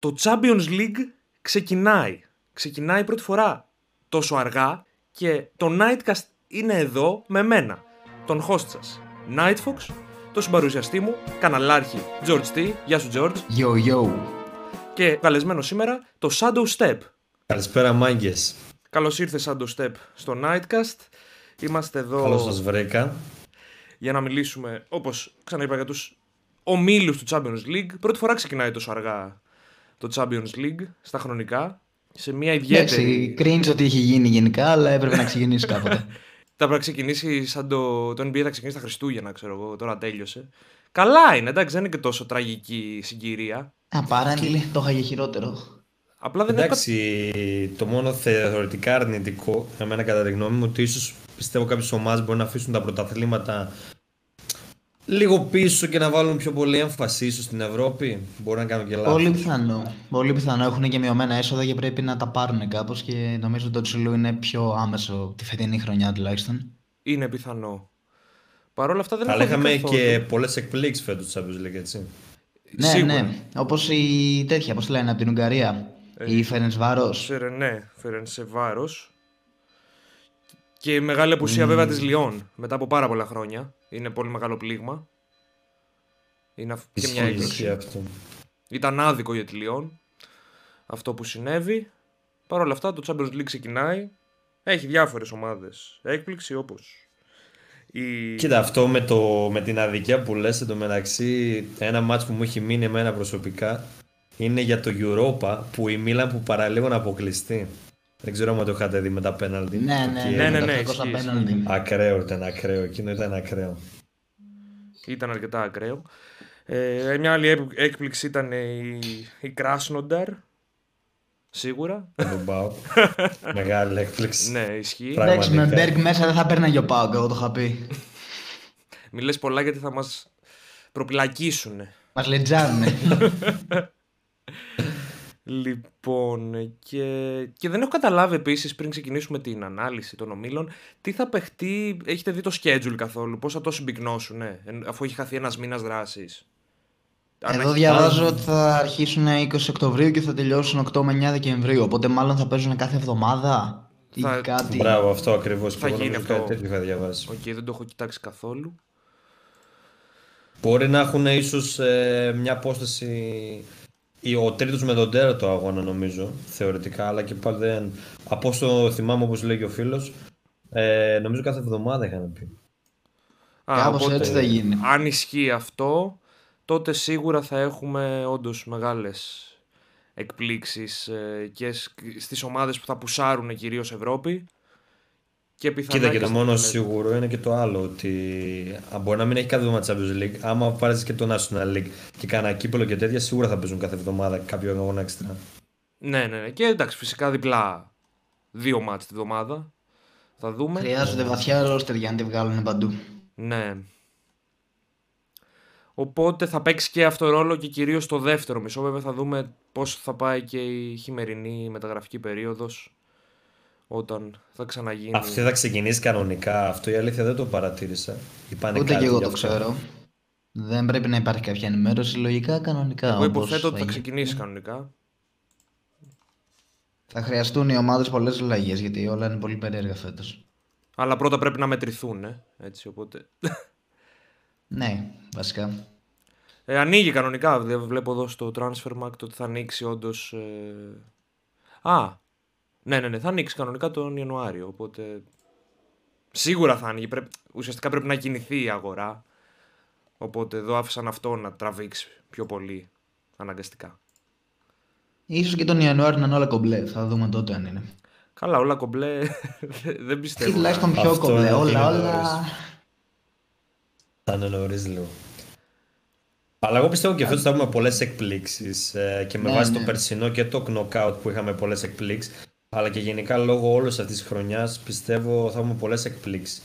Το Champions League ξεκινάει. Ξεκινάει πρώτη φορά τόσο αργά και το Nightcast είναι εδώ με μένα, τον host σας, Nightfox, το συμπαρουσιαστή μου, καναλάρχη George T. Γεια σου George. Yo, yo. Και καλεσμένο σήμερα το Shadow Step. Καλησπέρα μάγκες. Καλώς ήρθες Shadow Step στο Nightcast. Είμαστε εδώ Καλώς σας βρήκα. για να μιλήσουμε, όπως ξαναείπα, για τους ομίλους του Champions League. Πρώτη φορά ξεκινάει τόσο αργά το Champions League στα χρονικά. Σε μια ιδιαίτερη... Εντάξει, cringe ότι είχε γίνει γενικά, αλλά έπρεπε να ξεκινήσει κάποτε. Θα πρέπει να ξεκινήσει σαν το, το NBA θα ξεκινήσει τα Χριστούγεννα, ξέρω εγώ, τώρα τέλειωσε. Καλά είναι, εντάξει, δεν είναι και τόσο τραγική συγκυρία. Apparently, το είχα για χειρότερο. Απλά δεν είναι. Εντάξει, το μόνο θεωρητικά αρνητικό, εμένα κατά τη γνώμη μου, ότι ίσως πιστεύω κάποιες ομάδες μπορεί να αφήσουν τα πρωταθλήματα λίγο πίσω και να βάλουν πιο πολύ έμφαση ίσως στην Ευρώπη. Μπορεί να κάνουν και λάθος. Πολύ πιθανό. Πολύ πιθανό. Έχουν και μειωμένα έσοδα και πρέπει να τα πάρουν κάπως και νομίζω ότι το Τσιλού είναι πιο άμεσο τη φετινή χρονιά τουλάχιστον. Είναι πιθανό. Παρ' όλα αυτά δεν Αλλά έχω δει είχαμε καθόλου. και πολλές εκπλήξεις φέτος του Champions League, έτσι. Ναι, Σίγουρα. ναι. Όπως η τέτοια, πώς λένε, από την Ουγγαρία. η Φέρεν Βάρο. Φέρε, ναι, φέρε σε βάρο. Και η μεγάλη απουσία βέβαια της Λιόν μετά από πάρα πολλά χρόνια. Είναι πολύ μεγάλο πλήγμα. Είναι αυ- και μια Ισχύει, έκπληξη. ισχύει αυτό. Ήταν άδικο για τη Λιόν αυτό που συνέβη. Παρ' όλα αυτά το Champions League ξεκινάει. Έχει διάφορες ομάδες έκπληξη όπως η... Κοίτα, αυτό με, το, με την αδικία που λες εντωμεταξύ, ένα μάτς που μου έχει μείνει εμένα προσωπικά είναι για το Europa που η Μίλαν που παραλίγο να αποκλειστεί. Δεν ξέρω αν το είχατε δει με τα πέναλτι. Ναι, ναι, Εκεί ναι, ναι, με ναι, τα 800 ισχύει, πέναλτι. Ακραίο ήταν, ακραίο. Εκείνο ήταν ακραίο. Ήταν αρκετά ακραίο. Ε, μια άλλη έκ- έκπληξη ήταν η, η Κράσνονταρ. Σίγουρα. Τον πάω. Μεγάλη έκπληξη. ναι, ισχύει. Πράγμα. Εντάξει, με Πραγματικά. Μπέργκ μέσα δεν θα παίρναγε ο Πάουκ, εγώ το είχα πει. Μη λες πολλά γιατί θα μας προπλακίσουν. Μας λετζάρουνε. Λοιπόν, και, και δεν έχω καταλάβει επίσης πριν ξεκινήσουμε την ανάλυση των ομίλων τι θα παιχτεί, έχετε δει το schedule καθόλου, πώς θα το συμπυκνώσουν αφού έχει χαθεί ένας μήνας δράσης; Αν Εδώ έχει- διαβάζω ότι θα αρχίσουν 20 Οκτωβρίου και θα τελειώσουν 8 με 9 Δεκεμβρίου. Οπότε μάλλον θα παίζουν κάθε εβδομάδα ή Θα- κάτι. Μπράβο, αυτό ακριβώς. Θα Και εγώ γίνει νομίζω αυτό. κάτι τέτοιο είχα διαβάσει. Οκ, δεν το έχω κοιτάξει καθόλου. Μπορεί να έχουν ίσως ε, μια απόσταση ή ο τρίτος με τον τέταρτο αγώνα νομίζω, θεωρητικά, αλλά και πάλι δεν... Από όσο θυμάμαι όπως λέει και ο φίλος, ε, νομίζω κάθε εβδομάδα είχαν πει. Α, Κάπως οπότε, έτσι θα γίνει. Αν ισχύει αυτό, τότε σίγουρα θα έχουμε όντως μεγάλες εκπλήξεις ε, και σ- στις ομάδες που θα πουσάρουν κυρίως Ευρώπη και πιθανά Κοίτα και το στην μόνο Ευρώπη. σίγουρο είναι και το άλλο, ότι α, μπορεί να μην έχει κάθε εβδομάδα Champions League, άμα πάρεις και το National League και κανένα κύπελο και τέτοια, σίγουρα θα παίζουν κάθε εβδομάδα κάποιο αγώνα έξτρα. Ναι, ναι, ναι. Και εντάξει, φυσικά διπλά δύο μάτς τη βδομάδα. Θα δούμε. Χρειάζονται βαθιά ρόστερ για να τη βγάλουν παντού. Ναι. Οπότε θα παίξει και αυτό ρόλο και κυρίως το δεύτερο μισό. Βέβαια θα δούμε πώς θα πάει και η χειμερινή μεταγραφική περίοδος όταν θα ξαναγίνει. Αυτή θα ξεκινήσει κανονικά, αυτό η αλήθεια δεν το παρατήρησα. Είπανε Ούτε κάτι και εγώ γι' το αυτό. ξέρω. Δεν πρέπει να υπάρχει κάποια ενημέρωση. Λογικά κανονικά. Εγώ όπως υποθέτω ότι θα γίνει. ξεκινήσει κανονικά. Θα χρειαστούν οι ομάδες πολλές αλλαγές γιατί όλα είναι πολύ περίεργα φέτος. Αλλά πρώτα πρέπει να μετρηθούν, ε, έτσι, οπότε... Ναι, βασικά. Ε, ανοίγει κανονικά, δηλαδή βλέπω εδώ στο Transfermarkt ότι θα ανοίξει όντως. Α, ναι, ναι, ναι, θα ανοίξει κανονικά τον Ιανουάριο, οπότε σίγουρα θα ανοίγει, πρέπει... ουσιαστικά πρέπει να κινηθεί η αγορά, οπότε εδώ άφησαν αυτό να τραβήξει πιο πολύ αναγκαστικά. Ίσως και τον Ιανουάριο να είναι όλα κομπλέ. Θα δούμε τότε αν είναι. Καλά, όλα κομπλέ, δεν Ή πιστεύω. τουλάχιστον πιο Αυτό κομπλέ. είναι Όλα, είναι όλα. νωρίς. Θα είναι νωρίς λίγο. Αλλά εγώ πιστεύω και φέτος θα έχουμε πολλές εκπλήξεις ε, και με Ναι, βάση ναι. το περσινό και το knockout που είχαμε πολλές εκπλήξεις αλλά και γενικά λόγω όλης αυτής της χρονιάς πιστεύω θα έχουμε πολλές εκπλήξεις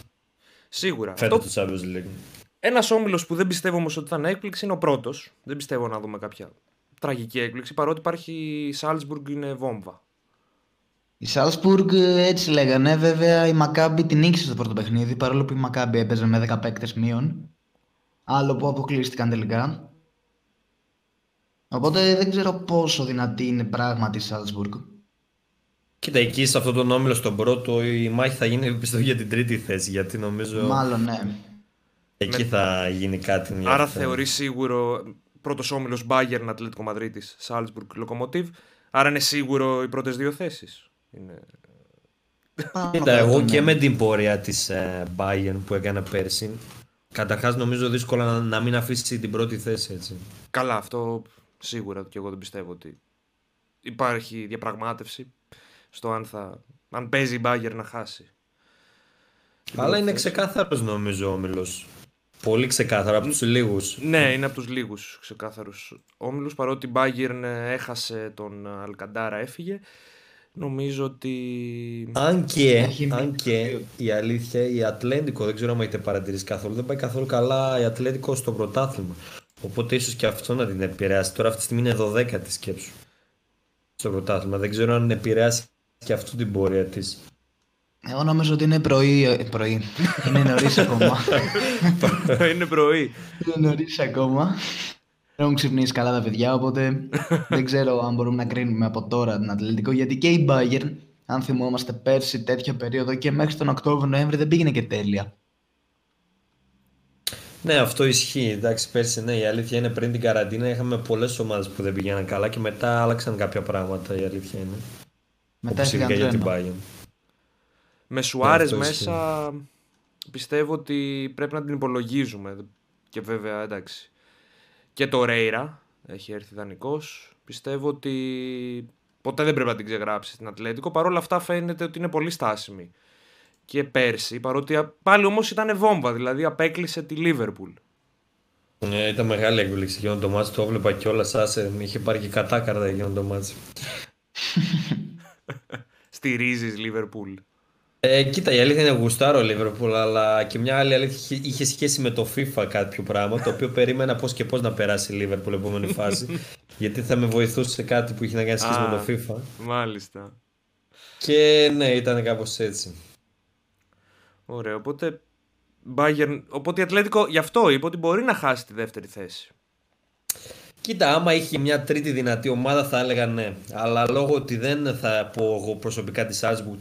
Σίγουρα. φέτος Αυτό... του Champions League. Ένας όμιλος που δεν πιστεύω όμως ότι θα είναι έκπληξη είναι ο πρώτος. Δεν πιστεύω να δούμε κάποια τραγική έκπληξη, παρότι υπάρχει η Salzburg είναι βόμβα. Η Σάλσπουργκ έτσι λέγανε. Βέβαια η Μακάμπη την νίκησε στο πρώτο παιχνίδι παρόλο που η Μακάμπη έπαιζε με 10 παίκτες μείον. Άλλο που αποκλείστηκαν τελικά. Οπότε δεν ξέρω πόσο δυνατή είναι πράγματι η Σάλτσμπουργκ. Κοίτα, εκεί σε αυτόν τον όμιλο στον πρώτο η μάχη θα γίνει πιστεύω για την τρίτη θέση. Γιατί νομίζω Μάλλον ναι. εκεί θα γίνει κάτι. Μια Άρα αυτά. θεωρείς σίγουρο πρώτος όμιλος Bayern, Ατλέτικο Μαδρίτης, Salzburg, Lokomotiv. Άρα είναι σίγουρο οι πρώτες δύο θέσεις. Είναι... Πάνω Κοίτα, κάτω, εγώ ναι. και με την πορεία της Bayern που έκανε πέρσι. Καταρχάς νομίζω δύσκολα να, να μην αφήσει την πρώτη θέση έτσι. Καλά, αυτό σίγουρα και εγώ δεν πιστεύω ότι υπάρχει διαπραγμάτευση στο αν, θα... αν παίζει η Bayern να χάσει. Την Αλλά πρώτη είναι θέση. ξεκάθαρος νομίζω ο όμιλος. Πολύ ξεκάθαρο από τους λίγους. Ναι, είναι από τους λίγους ξεκάθαρους όμιλους. Παρότι η Bayern ε, έχασε τον Αλκαντάρα, έφυγε. Νομίζω ότι... Αν και, Έχει αν μείνει και η αλήθεια, η Ατλέντικο, δεν ξέρω αν έχετε παρατηρήσει καθόλου, δεν πάει καθόλου καλά η Ατλέντικο στο πρωτάθλημα. Οπότε ίσως και αυτό να την επηρεάσει. Τώρα αυτή τη στιγμή είναι 12η σκέψου στο πρωτάθλημα. Δεν ξέρω αν επηρεάσει και αυτό την πορεία της. Εγώ νομίζω ότι είναι πρωί. ε, πρωί. είναι νωρίς ακόμα. είναι πρωί. είναι νωρίς ακόμα. Δεν έχουν ξυπνήσει καλά τα παιδιά, οπότε δεν ξέρω αν μπορούμε να κρίνουμε από τώρα την Ατλαντικό. Γιατί και η Bayern, αν θυμόμαστε πέρσι τέτοια περίοδο και μέχρι τον Οκτώβριο-Νοέμβρη δεν πήγαινε και τέλεια. Ναι, αυτό ισχύει. Εντάξει, πέρσι ναι, η αλήθεια είναι πριν την καραντίνα είχαμε πολλές ομάδες που δεν πηγαίναν καλά και μετά άλλαξαν κάποια πράγματα. Η αλήθεια είναι. Μετά Όπως έφυγαν ειδικά για την τρένο. Bayern. Με Σουάρες αυτό μέσα πιστεύω ότι πρέπει να την υπολογίζουμε. Και βέβαια εντάξει. Και το Ρέιρα έχει έρθει δανεικός. Πιστεύω ότι ποτέ δεν πρέπει να την ξεγράψει στην Ατλέτικο. Παρ' όλα αυτά φαίνεται ότι είναι πολύ στάσιμη. Και πέρσι, παρότι α- πάλι όμως ήταν βόμβα, δηλαδή απέκλεισε τη Λίβερπουλ. Ναι, ήταν μεγάλη έκπληξη εκείνο το μάτι. Το έβλεπα κιόλας. Άσε, με είχε πάρει και κατάκαρδα εκείνο το μάτι. Στηρίζεις Λίβερπουλ; Ε, κοίτα, η αλήθεια είναι γουστάρω Liverpool, αλλά και μια άλλη αλήθεια είχε- είχε σχέση με το FIFA κάποιο πράγμα, το οποίο περίμενα πώς και πώς να περάσει η Liverpool επόμενη φάση. γιατί θα με βοηθούσε σε κάτι που είχε να κάνει σχέση Α. με το FIFA. Μάλιστα. Και ναι, ήταν κάπως έτσι. Ωραία, οπότε Bayern, οπότε η Ατλέτικο γι' αυτό είπε ότι μπορεί να χάσει τη δεύτερη θέση. Κοίτα, άμα είχε μια τρίτη δυνατή ομάδα θα έλεγα ναι. Αλλά λόγω ότι δεν θα πω εγώ προσωπικά της Salzburg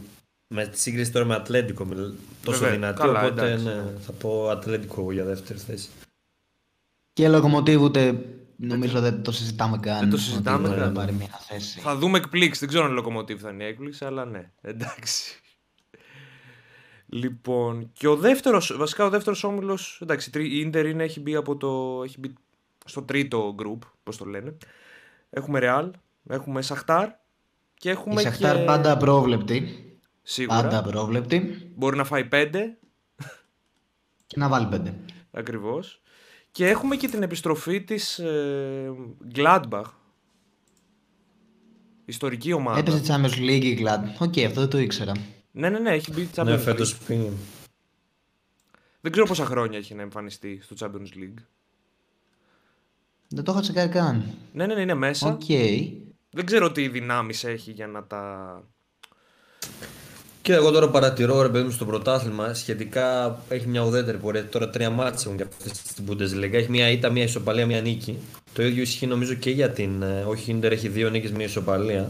με τη σύγκριση τώρα με Ατλέντικο μιλ- τόσο Βέβαια, δυνατή, καλά, οπότε εντάξει, ναι, ναι. θα πω Ατλέντικο εγώ για δεύτερη θέση. Και Λοκομοτίβ ούτε νομίζω δεν το συζητάμε καν. Δεν το συζητάμε ότι μπορεί καν. να πάρει μια θέση. Θα δούμε εκπλήξει. Δεν ξέρω αν η Λοκομοτίβ θα είναι η έκπληξη, αλλά ναι. Εντάξει. Λοιπόν, και ο δεύτερος, βασικά ο δεύτερος όμιλος. Εντάξει, τρι- η Ιντερ είναι, έχει μπει, από το, έχει μπει στο τρίτο group, πώς το λένε. Έχουμε Real, έχουμε Σαχτάρ και Η έχουμε Σαχτάρ και... πάντα απρόβλεπτη. Σίγουρα. Πάντα απρόβλεπτη. Μπορεί να φάει πέντε, Και να βάλει πέντε. ακριβώς. Και έχουμε και την επιστροφή της ε, Gladbach. Ιστορική ομάδα. Έπαιζε Champions League η Glad. OK, αυτό δεν το ήξερα. Ναι, ναι, ναι, έχει μπει Champions Ναι, League. φέτος πήγε. Δεν ξέρω πόσα χρόνια έχει να εμφανιστεί στο Champions League. Δεν το είχα τσεκάρει καν. Ναι, ναι, ναι, είναι μέσα. Οκ. Δεν ξέρω τι δυνάμεις έχει για να τα... Και εγώ τώρα παρατηρώ ρε παιδί μου στο πρωτάθλημα σχετικά έχει μια ουδέτερη πορεία. Τώρα τρία μάτια έχουν και αυτές στην Bundesliga. Έχει μια ήττα, μια ισοπαλία, μια νίκη. Το ίδιο ισχύει νομίζω και για την. ε, Όχι, η Inter έχει δύο νίκες, μια ισοπαλία.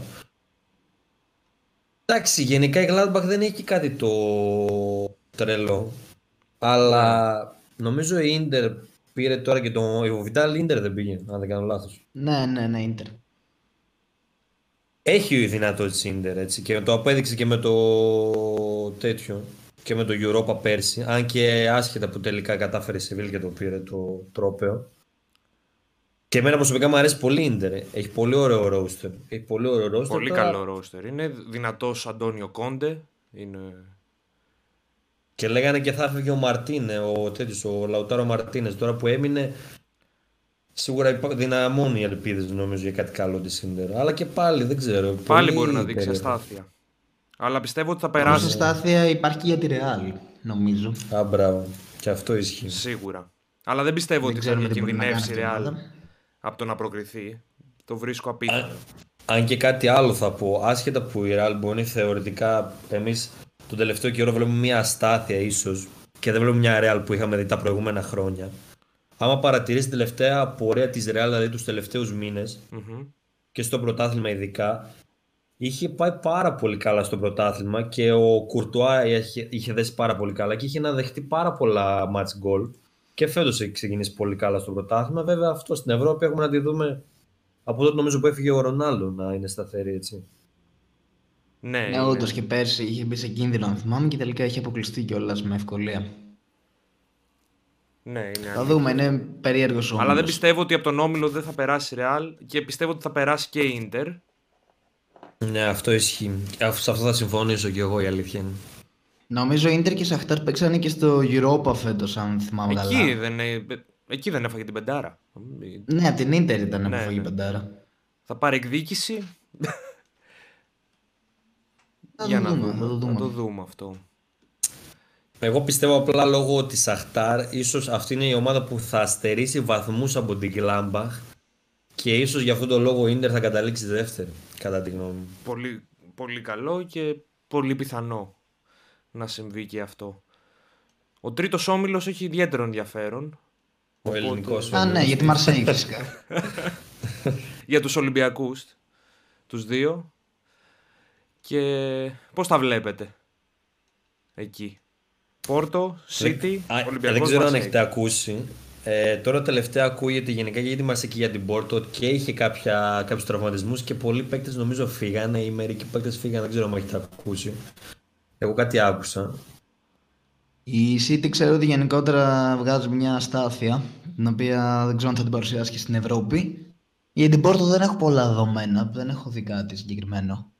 Εντάξει, γενικά η Gladbach δεν έχει και κάτι το τρελό. Αλλά νομίζω η Inter πήρε τώρα και το. Ο Vidal Inter δεν πήγε, αν δεν κάνω λάθος. Ναι, ναι, ναι, Ίντερ. Έχει δυνατότητα η Inter έτσι και το απέδειξε και με το τέτοιο και με το Europa πέρσι. Αν και άσχετα που τελικά κατάφερε η Σεβίλ και το πήρε το τρόπεο. Και εμένα προσωπικά μου αρέσει πολύ η Inter. Έχει πολύ ωραίο ρόστερ. Έχει πολύ ωραίο ρόστερ. Πολύ τώρα. καλό ρόστερ. Είναι δυνατός Αντώνιο Κόντε. Είναι... Και λέγανε και θα έφευγε ο Μαρτίνε, ο, τέτοιος, ο Λαουτάρο Μαρτίνες. Τώρα που έμεινε, σίγουρα υπά- δυναμώνει οι ελπίδες νομίζω για κάτι καλό της Inter. Αλλά και πάλι δεν ξέρω. Πάλι πολύ μπορεί να δείξει περίεργο. αστάθεια. Αλλά πιστεύω ότι θα Όσο περάσει στάθεια υπάρχει και για τη Real, νομίζω. Α, μπράβο. Και αυτό ισχύει. σίγουρα. Αλλά δεν πιστεύω Δεν ότι θα ξέρουμε τι μπορεί να κινδυνεύσει η κάνει αυτή η Real ομάδα. από το να προκριθεί. Το βρίσκω απίθανο. Αν και κάτι άλλο θα πω, άσχετα που η Real μπορεί θεωρητικά εμείς τον τελευταίο καιρό βλέπουμε μια αστάθεια ίσως και δεν βλέπουμε μια Real που είχαμε δει τα προηγούμενα χρόνια. άμα παρατηρήσει την τελευταία πορεία της Real, δηλαδή τους τελευταίους μήνες, Μμμ. και στο πρωτάθλημα ειδικά, είχε πάει πάρα πολύ καλά στο πρωτάθλημα και ο Κουρτουά είχε, είχε δέσει πάρα πολύ καλά και είχε να δεχτεί πάρα πολλά match goal και φέτος έχει ξεκινήσει πολύ καλά στο πρωτάθλημα. Βέβαια αυτό στην Ευρώπη έχουμε να τη δούμε από τότε νομίζω που έφυγε ο Ρονάλντο να είναι σταθερή έτσι. Ναι, Ναι, είναι- όντως και πέρσι είχε μπει σε κίνδυνο, αν θυμάμαι, και τελικά είχε αποκλειστεί κιόλας με ευκολία. ναι, είναι Θα αλήθεια. δούμε, είναι περίεργος ο Αλλά δεν πιστεύω ότι από τον Όμιλο δεν θα περάσει η Real και πιστεύω ότι θα περάσει και η Ίντερ. Ναι, αυτό ισχύει. Α, Σε αυτό θα συμφωνήσω και εγώ η αλήθεια είναι. Νομίζω Ίντερ και Σαχτάρ παίξανε και στο Europa φέτος, αν θυμάμαι Εκεί καλά. δεν, ε, εκεί δεν έφαγε την πεντάρα. Ναι, από την Ίντερ ήταν που Ναι, φάγει ναι. πεντάρα. Θα πάρει εκδίκηση. Θα Για το να δούμε, δούμε. θα το Θα δούμε. το δούμε αυτό. Εγώ πιστεύω απλά λόγω τη Αχτάρ, ίσως αυτή είναι η ομάδα που θα στερήσει βαθμούς από την Γκλάμπαχ και ίσως για αυτόν τον λόγο ο Ίντερ θα καταλήξει δεύτερη, κατά τη γνώμη μου. Πολύ, πολύ καλό και πολύ πιθανό να συμβεί και αυτό. Ο τρίτος όμιλος έχει ιδιαίτερο ενδιαφέρον Ο ελληνικός Α, όμιλος. ναι, για τη Μαρσέη φυσικά. για τους Ολυμπιακούς, τους δύο. Και πώς τα βλέπετε εκεί; Πόρτο, City, Α, Ολυμπιακός, δεν ξέρω αν Μαρσέη. έχετε ακούσει. Ε, τώρα τελευταία ακούγεται γενικά για τη Μαρσέη και για την Πόρτο και είχε κάποια, κάποιους τραυματισμούς και πολλοί παίκτες νομίζω φύγανε ή μερικοί παίκτες φύγανε, δεν ξέρω αν έχετε ακούσει. Εγώ κάτι άκουσα. Η City ξέρω ότι γενικότερα βγάζει μια αστάθεια, την οποία δεν ξέρω αν θα την παρουσιάσει και στην Ευρώπη. Για την Πόρτο δεν έχω πολλά δεδομένα, δεν έχω δει κάτι συγκεκριμένο.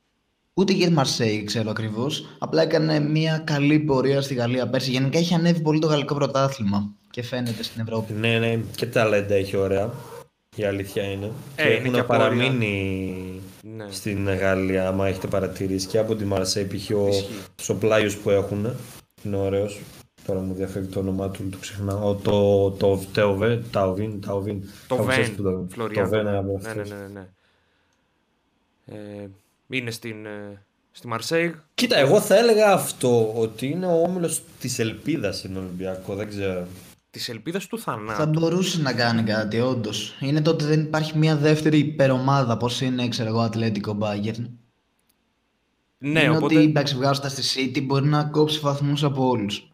Ούτε για τη Μαρσέη ξέρω ακριβώ. Απλά έκανε μια καλή πορεία στη Γαλλία πέρσι. Γενικά έχει ανέβει πολύ το γαλλικό πρωτάθλημα και φαίνεται στην Ευρώπη. Ναι, ναι, και ταλέντα έχει ωραία. Η αλήθεια είναι. Ε, και είναι έχουν και απόρρια. παραμείνει Ναι. στην Γαλλία, άμα έχετε παρατηρήσει. Και από τη Μαρσέη π.χ. ο Ισχύει. Σοπλάιος που έχουν. Είναι ωραίος. Τώρα μου διαφεύγει το όνομά του, το ξεχνάω. Το, το, Τεοβέ, Ταοβίν, Ταοβίν. Το Κάπως έτσι Βεν, που το- Φλωριάν. Το Βεν, από ναι, αυτούς. ναι, ναι, ναι. Ε, είναι στην, ε, στη Μαρσέη. Κοίτα, εγώ θα έλεγα αυτό, ότι είναι ο όμιλος της ελπίδας στην Ολυμπιακό, δεν ξέρω. Της ελπίδας του θανάτου. Θα μπορούσε να κάνει κάτι, όντως. Είναι το ότι δεν υπάρχει μια δεύτερη υπερομάδα, πώς είναι, ξέρω εγώ, Ατλέτικο Bayern. Ναι, είναι οπότε ότι εντάξει, βγάζοντας τη City μπορεί να κόψει βαθμούς από όλους.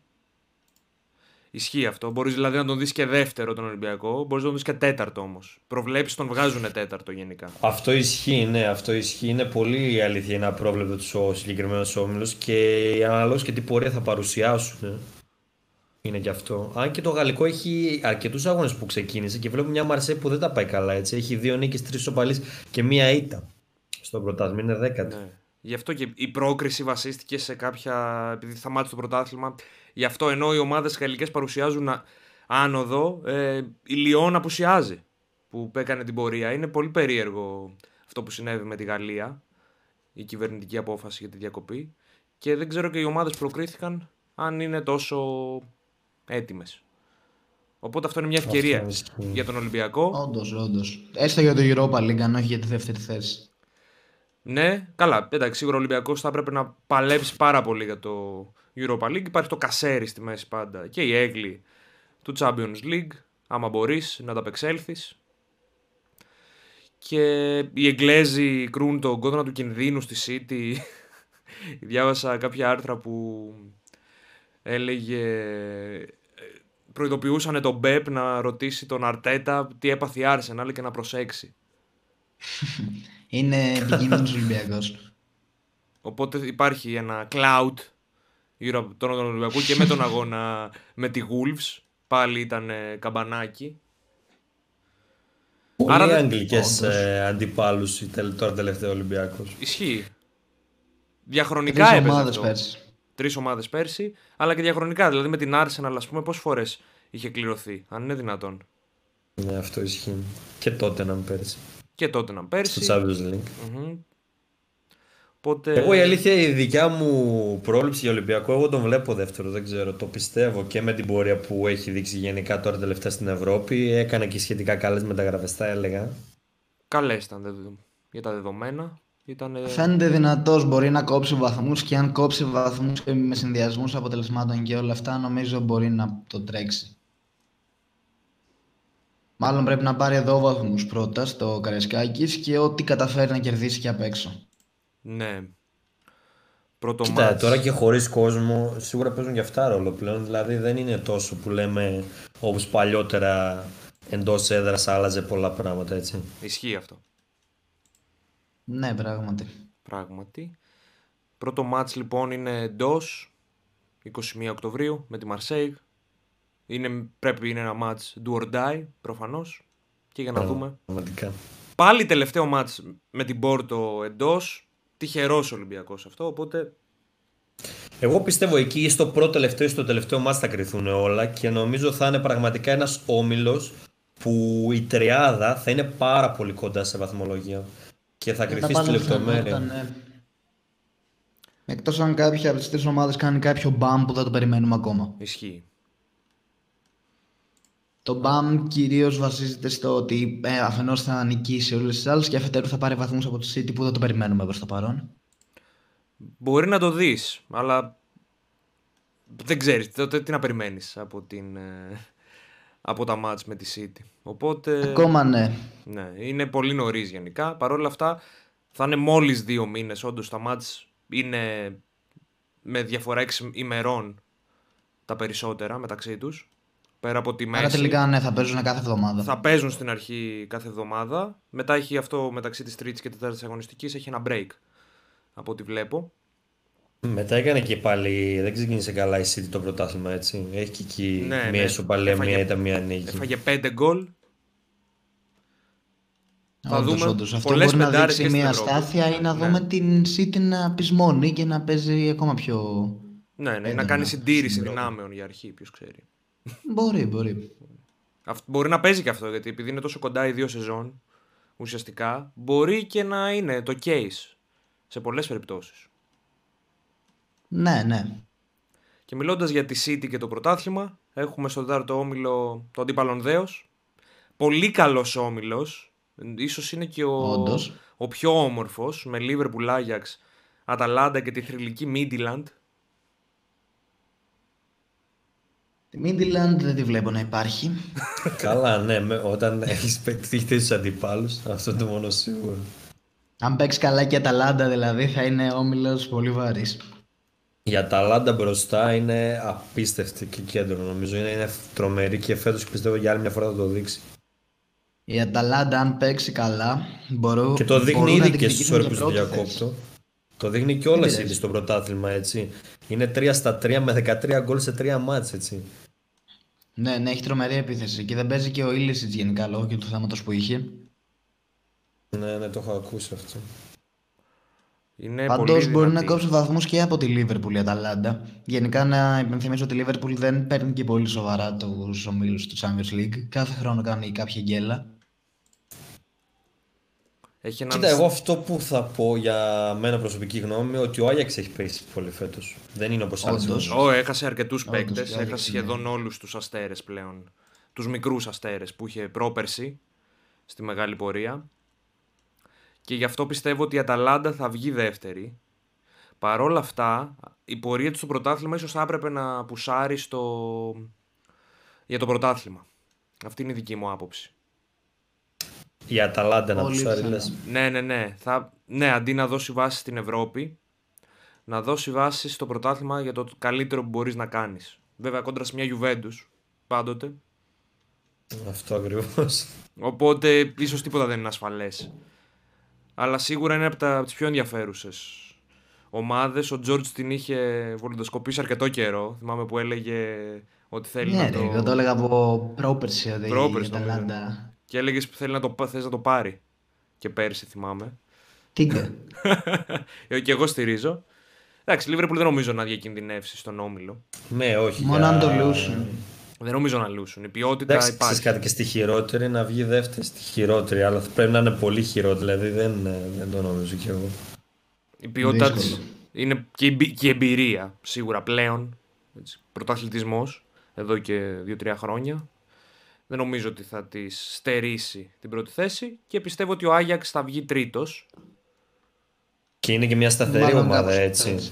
Ισχύει αυτό. Μπορείς δηλαδή να τον δεις και δεύτερο τον Ολυμπιακό, μπορείς να τον δεις και τέταρτο όμως. Προβλέψεις τον βγάζουν τέταρτο γενικά. Αυτό ισχύει, ναι, αυτό ισχύει. Είναι πολύ η αλήθεια, είναι απρόβλεπτο ο συγκεκριμένος όμιλος και αναλόγως και τι πορεία θα παρουσιάσουν. ε. Είναι και αυτό. Αν και το γαλλικό έχει αρκετούς αγώνες που ξεκίνησε και βλέπω μια Μαρσέ που δεν τα πάει καλά έτσι. Έχει δύο νίκες, τρεις σοπαλίε και μία ήττα. Στο πρωτάθλημα είναι δέκατη. Ναι. Γι' αυτό και η πρόκριση βασίστηκε σε κάποια. επειδή θαμάτησε το πρωτάθλημα. Γι' αυτό ενώ οι ομάδες γαλλικές παρουσιάζουν α- άνοδο, ε, η Λιόν απουσιάζει που έκανε την πορεία. Είναι πολύ περίεργο αυτό που συνέβη με τη Γαλλία. Η κυβερνητική απόφαση για τη διακοπή. Και δεν ξέρω και οι ομάδες που προκρίθηκαν αν είναι τόσο έτοιμες. Οπότε αυτό είναι μια ευκαιρία Αυτό ισχύει. για τον Ολυμπιακό. Όντως, όντως. Έστω για το Europa League, αν όχι για τη δεύτερη θέση. Ναι, καλά. Εντάξει, σίγουρα ο Ολυμπιακός θα έπρεπε να παλέψει πάρα πολύ για το Europa League. Υπάρχει το κασέρι στη μέση πάντα και η έγκλη του Champions League. Άμα μπορείς να τα απεξέλθεις. Και οι Εγγλέζοι κρούν τον κόδωνα του κινδύνου στη City. Διάβασα κάποια άρθρα που έλεγε. ε, Προειδοποιούσαν τον Μπέπ να ρωτήσει τον Αρτέτα τι έπαθε η Arsenal και να προσέξει. Είναι επικίνδυνος Ολυμπιακός. Οπότε υπάρχει ένα cloud γύρω από τον Ολυμπιακό και με τον αγώνα με τη Wolves. Πάλι ήταν ε, καμπανάκι. Πολύ Άρα δεν- αγγλικές Όντως. ε, αντιπάλους η τελ- τώρα τελευταίο Ολυμπιακός. Ισχύει. Διαχρονικά Τρεις έπαιζε ομάδες αυτό. πέρσι. Τρεις ομάδες πέρσι, αλλά και διαχρονικά. Δηλαδή με την Arsenal, ας πούμε, πόσες φορές είχε κληρωθεί, αν είναι δυνατόν. Ναι, αυτό ισχύει. Και τότε να πέρσι. Και τότε να Στο πέρσι. Champions League. Μμμ. Οπότε... Εγώ η αλήθεια η δικιά μου πρόβλεψη για Ολυμπιακό, εγώ τον βλέπω δεύτερο, δεν ξέρω. Το πιστεύω και με την πορεία που έχει δείξει γενικά τώρα τελευταία στην Ευρώπη. Έκανε και σχετικά καλές μεταγραφές, θα έλεγα. Καλές ήταν δε- για τα δεδομένα. Ήταν... Φαίνεται δυνατός, μπορεί να κόψει βαθμούς και αν κόψει βαθμούς και με συνδυασμούς αποτελεσμάτων και όλα αυτά, νομίζω μπορεί να το τρέξει. Μάλλον πρέπει να πάρει εδώ βαθμούς πρώτα στο Καρεσκάκης και ό,τι καταφέρει να κερδίσει και απ' έξω. Ναι. Πρώτο Κοίτα, μάτς. τώρα και χωρίς κόσμο σίγουρα παίζουν και αυτά ρόλο πλέον. Δηλαδή δεν είναι τόσο που λέμε όπως παλιότερα εντός έδρας άλλαζε πολλά πράγματα έτσι. Ισχύει αυτό. Ναι, πράγματι. Πράγματι. Πρώτο μάτς λοιπόν είναι εντός 21 Οκτωβρίου με τη Μαρσέιγ. Είναι, πρέπει είναι ένα μάτς do or die προφανώς. Και για να δούμε. Πραγματικά. Πάλι τελευταίο μάτς με την Πόρτο εντός. Τυχερός Ολυμπιακός αυτό, οπότε Εγώ πιστεύω εκεί στο πρώτο τελευταίο ή στο τελευταίο μάτς θα κρυθούν όλα και νομίζω θα είναι πραγματικά ένας όμιλος που η τριάδα θα είναι πάρα πολύ κοντά σε βαθμολογία και θα Ε, κρυθεί τα στη πάντα φαινόταν, λεπτομέρεια. ναι. Εκτός αν κάποια από τις τρεις ομάδες κάνει κάποιο μπαμ που δεν το περιμένουμε ακόμα. ισχύει. Το μπαμ κυρίως βασίζεται στο ότι ε, αφενός θα νικήσει όλες τις άλλες και αφετέρου θα πάρει βαθμούς από τη City που δεν το περιμένουμε προς το παρόν. Μπορεί να το δεις, αλλά δεν ξέρεις τότε τι να περιμένεις από, την, ε, από τα μάτς με τη City. Οπότε, Ακόμα ναι. ναι, είναι πολύ νωρίς γενικά. Παρ' όλα αυτά θα είναι μόλις δύο μήνες. Όντως τα μάτς είναι με διαφορά 6 ημερών τα περισσότερα μεταξύ τους. Πέρα από τη μέση. Άρα τελικά ναι, θα παίζουν κάθε εβδομάδα. Θα παίζουν στην αρχή κάθε εβδομάδα. Μετά έχει αυτό μεταξύ της τρίτης και τετάρτης αγωνιστικής έχει ένα break. Από ό,τι βλέπω. Μετά έκανε και πάλι, δεν ξεκίνησε καλά η City το πρωτάθλημα έτσι. Έχει και εκεί Ναι, μία ναι. ισοπαλία, Έφαγε- μία ήταν μία νίκη. Έφαγε 5 γκολ. θα Όντως, δούμε όντως. Αυτό πολλές μπορεί να πεντάρες δείξει και στην μια Ευρώπη. αστάθεια ή να Ναι. δούμε την City να πεισμώνει και να παίζει ακόμα πιο... Ναι, ναι, να Έντονα κάνει συντήρηση στην Ευρώπη. δυνάμεων για αρχή, ποιος ξέρει. Μπορεί, μπορεί. Αυτό, μπορεί να παίζει και αυτό γιατί επειδή είναι τόσο κοντά οι δύο σεζόν, ουσιαστικά μπορεί και να είναι το case σε πολλές περιπτώσεις. Ναι, ναι. Και μιλώντας για τη City και το πρωτάθλημα, έχουμε στον τέταρτο όμιλο το αντίπαλον Δέος. Πολύ καλός όμιλος. Ίσως είναι και ο, Όντως. ο πιο όμορφος με Liverpool, Ajax, Αταλάντα και τη θρηλυκή Midland. Τη Midland δεν τη βλέπω να υπάρχει. Καλά, ναι, με- όταν έχεις πετύχει του αντιπάλους, αυτό είναι το μόνο σίγουρο. Αν παίξεις καλά και η Αταλάντα δηλαδή θα είναι όμιλος πολύ βαρύς. Η Αταλάντα μπροστά είναι απίστευτη και κέντρο νομίζω. Είναι, είναι τρομερή και φέτος πιστεύω για άλλη μια φορά θα το δείξει. Η Αταλάντα αν παίξει καλά μπορώ, Και το δείχνει μπορούν να ήδη και διεκδικήσουν στους όρους που πρώτη διακόπτω. θέση. Το δείχνει και όλα πειράζει. ήδη στο πρωτάθλημα έτσι. Είναι 3 στα 3 με 13 γκολ σε 3 μάτς έτσι. Ναι, ναι, έχει τρομερή επίθεση. Και δεν παίζει και ο Ήλισιτς γενικά λόγω και του θέματος που είχε. Ναι, ναι, το έχω ακούσει αυτό. Είναι Πάντως πολύ μπορεί να δυνατή. κόψει βαθμούς και από τη Λίβερπουλ η Αταλάντα. Γενικά να υπενθυμίσω ότι η Λίβερπουλ δεν παίρνει και πολύ σοβαρά τους ομίλους του Champions League. Κάθε χρόνο κάνει κάποια γκέλα. Έχει έναν... Κοίτα, εγώ αυτό που θα πω για μένα προσωπική γνώμη ότι ο Άγιαξ έχει πέσει πολύ φέτος. Δεν είναι όπως άλλες Όντως. ομάδες. Ω, έχασε αρκετούς Όντως, παίκτες, η Ajax έχασε είναι. σχεδόν όλους τους αστέρες πλέον. Τους μικρούς αστέρες που είχε πρόπερση στη μεγάλη πορεία. Και γι' αυτό πιστεύω ότι η Αταλάντα θα βγει δεύτερη. Παρ' όλα αυτά, η πορεία του στο πρωτάθλημα ίσως θα έπρεπε να πουσάρει στο... για το πρωτάθλημα. Αυτή είναι η δική μου άποψη. Η Αταλάντα να Πολύ τους άρει πιθανό. λες. Ναι, ναι, ναι. Θα... Ναι, αντί να δώσει βάση στην Ευρώπη, να δώσει βάση στο πρωτάθλημα για το καλύτερο που μπορείς να κάνεις. Βέβαια, κόντρα σε μια Juventus, πάντοτε. Αυτό ακριβώς. Οπότε, ίσως τίποτα δεν είναι ασφαλές. Αλλά σίγουρα είναι από, τα, από τις πιο ενδιαφέρουσες ομάδες. Ο Τζόρτζ την είχε βολιδοσκοπήσει αρκετό καιρό. Θυμάμαι που έλεγε ότι θέλει Ναι, να ρε, το... εγώ το έλεγα από πρόπερση ότι η Πρόπερση, νομίζω. Αταλάντα. Και έλεγες που θέλει να το, πα- θες να το πάρει. Και πέρσι θυμάμαι. Τίγκα. Ε, και εγώ στηρίζω. Εντάξει, η Liverpool δεν νομίζω να διακινδυνεύσει στον όμιλο. ναι, όχι. Μόνο για- αν το λούσουν. Δεν νομίζω να λούσουν. Η ποιότητα Εντάξει, ξέρεις υπάρχει. κάτι και στη χειρότερη να βγει δεύτερη στη χειρότερη, αλλά θα πρέπει να είναι πολύ χειρότερη, δηλαδή δεν, ε, δεν το νομίζω κι εγώ. Η ποιότητα της Δύσκολο. είναι και η, εμπει- και η εμπειρία σίγουρα πλέον. Πρωταθλητισμό εδώ και 2-3 χρόνια. Δεν νομίζω ότι θα τη στερήσει την πρώτη θέση και πιστεύω ότι ο Άγιαξ θα βγει τρίτος. Και είναι και μια σταθερή Μάλλον ομάδα κάπως έτσι. έτσι.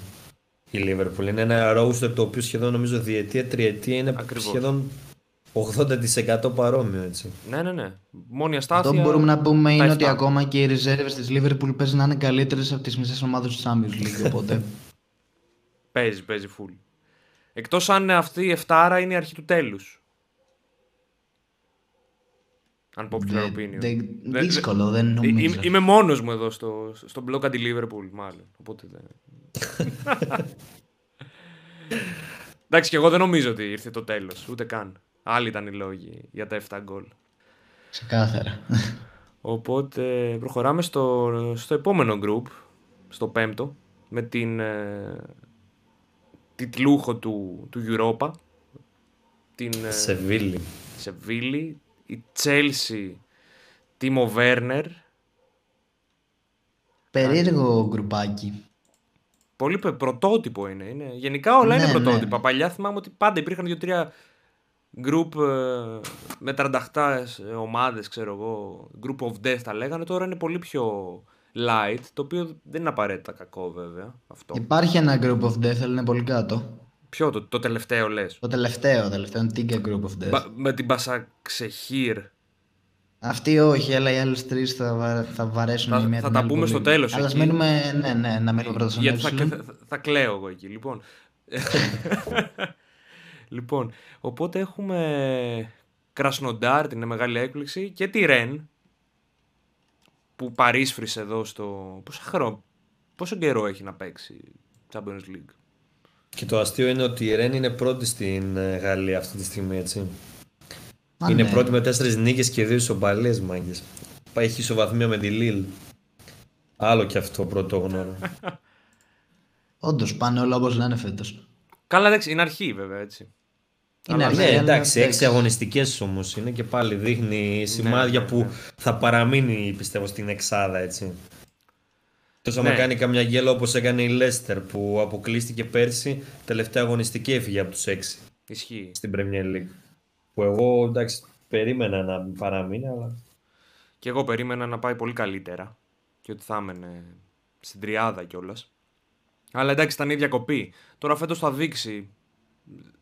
Η Liverpool είναι ένα roster το οποίο σχεδόν νομίζω διετία, τριετία είναι Ακριβώς. σχεδόν 80% παρόμοιο έτσι. Ναι, ναι, ναι. Μόνη αστάθεια. Αυτό που μπορούμε να πούμε τα είναι ότι 7. ακόμα και οι ριζέρβες της Liverpool παίζει να είναι καλύτερες από τις μισές ομάδες του Champions League, οπότε... Παίζει, παίζει full. Εκτός αν αυτή η 7 είναι η αρχή του τέλους. Αν popular Δε- opinion. δε- Δε- δύσκολο, δεν Ε, νομίζω. Είμαι, είμαι μόνος μου εδώ στο, στο blog αντι-Liverpool, μάλλον. Οπότε δεν... Εντάξει, και εγώ δεν νομίζω ότι ήρθε το τέλος, ούτε καν. Άλλοι ήταν οι λόγοι για τα 7 γκολ. Ξεκάθαρα. Οπότε προχωράμε στο, στο επόμενο group, στο πέμπτο, με την ε, τιτλούχο του, του Europa, την ε, Σεβίλη. Σεβίλη, η Chelsea, Τίμο Βέρνερ. Περίεργο γκρουπάκι. Πολύ πε- πρωτότυπο είναι, είναι. Γενικά όλα Ναι, είναι ναι. πρωτότυπα. Παλιά θυμάμαι ότι πάντα υπήρχαν δύο-τρία group ε, με τρανταχτά ομάδες, ξέρω εγώ. Group of death τα λέγανε. Τώρα είναι πολύ πιο light, το οποίο δεν είναι απαραίτητα κακό βέβαια. Αυτό. Υπάρχει ένα group of death, αλλά είναι πολύ κάτω. Ποιο, το, το τελευταίο λες; Το τελευταίο, το τελευταίο είναι Tiga Group of Death. Μπα- με την Πασαξεχήρ. Αυτοί όχι, αλλά οι άλλες τρεις θα, βα... θα βαρέσουν Θα- η μία θα την τα άλλη πούμε πολύ. στο τέλος Αλλά ας εκεί. μείνουμε, ναι, ναι, να μείνουμε πρώτα στον Γιατί θα, Epsilon. θα, θα, θα κλαίω εγώ εκεί. Λοιπόν. λοιπόν, οπότε έχουμε Κρασνοντάρ, την μεγάλη έκπληξη, και τη Ρεν, που παρίσφρισε εδώ στο... Πόσο, χρόνο, πόσο καιρό έχει να παίξει Champions League; Και το αστείο είναι ότι η Ρεν είναι πρώτη στην ε, Γαλλία αυτή τη στιγμή, έτσι. Α, είναι ναι. πρώτη με τέσσερις νίκες και δύο ισοπαλίες, μάγκες. Έχει ισοβαθμία με τη Λίλ. Άλλο και αυτό πρωτόγνωρο. Όντως πάνε όλα όπως να είναι φέτος. Καλά, εντάξει, είναι αρχή βέβαια, έτσι. Είναι Αλλά αρχή, ναι, αλλά εντάξει, έξι αγωνιστικές όμως είναι και πάλι δείχνει σημάδια ναι, που ναι. θα παραμείνει πιστεύω στην Εξάδα, έτσι. Τόσο άμα Ναι. κάνει καμιά γέλα όπως έκανε η Λέστερ που αποκλείστηκε πέρσι, τελευταία αγωνιστική έφυγε από τους έξι Ισχύει. στην Premier League. Που εγώ εντάξει, περίμενα να παραμείνει, αλλά. Και εγώ περίμενα να πάει πολύ καλύτερα και ότι θα έμενε στην τριάδα κιόλας. Αλλά εντάξει, ήταν η διακοπή. Τώρα φέτος θα δείξει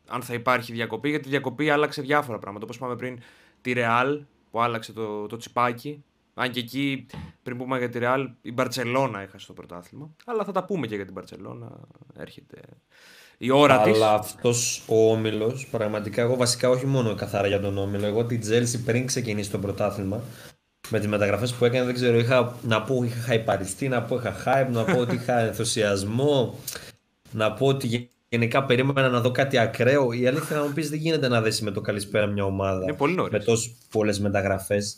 αν θα υπάρχει διακοπή, γιατί η διακοπή άλλαξε διάφορα πράγματα. Όπως είπαμε πριν, τη Real που άλλαξε το, το τσιπάκι. Αν και εκεί, πριν πούμε για τη Real, η Μπαρσελόνα έχασε το πρωτάθλημα. Αλλά θα τα πούμε και για την Μπαρσελόνα. Έρχεται η ώρα της. Αλλά αυτός ο όμιλος, πραγματικά εγώ βασικά όχι μόνο καθαρά για τον όμιλο, εγώ την Τζέλση πριν ξεκινήσει το πρωτάθλημα, με τις μεταγραφές που έκανε, δεν ξέρω, είχα, να πω είχα χαϊπαριστεί, να πω είχα hype, να πω ότι είχα ενθουσιασμό, να πω ότι γε- γενικά περίμενα να δω κάτι ακραίο. Η αλήθεια να μου πεις δεν γίνεται να δέσει με το καλησπέρα μια ομάδα Είναι πολύ νωρίς. με τόσες πολλές μεταγραφές.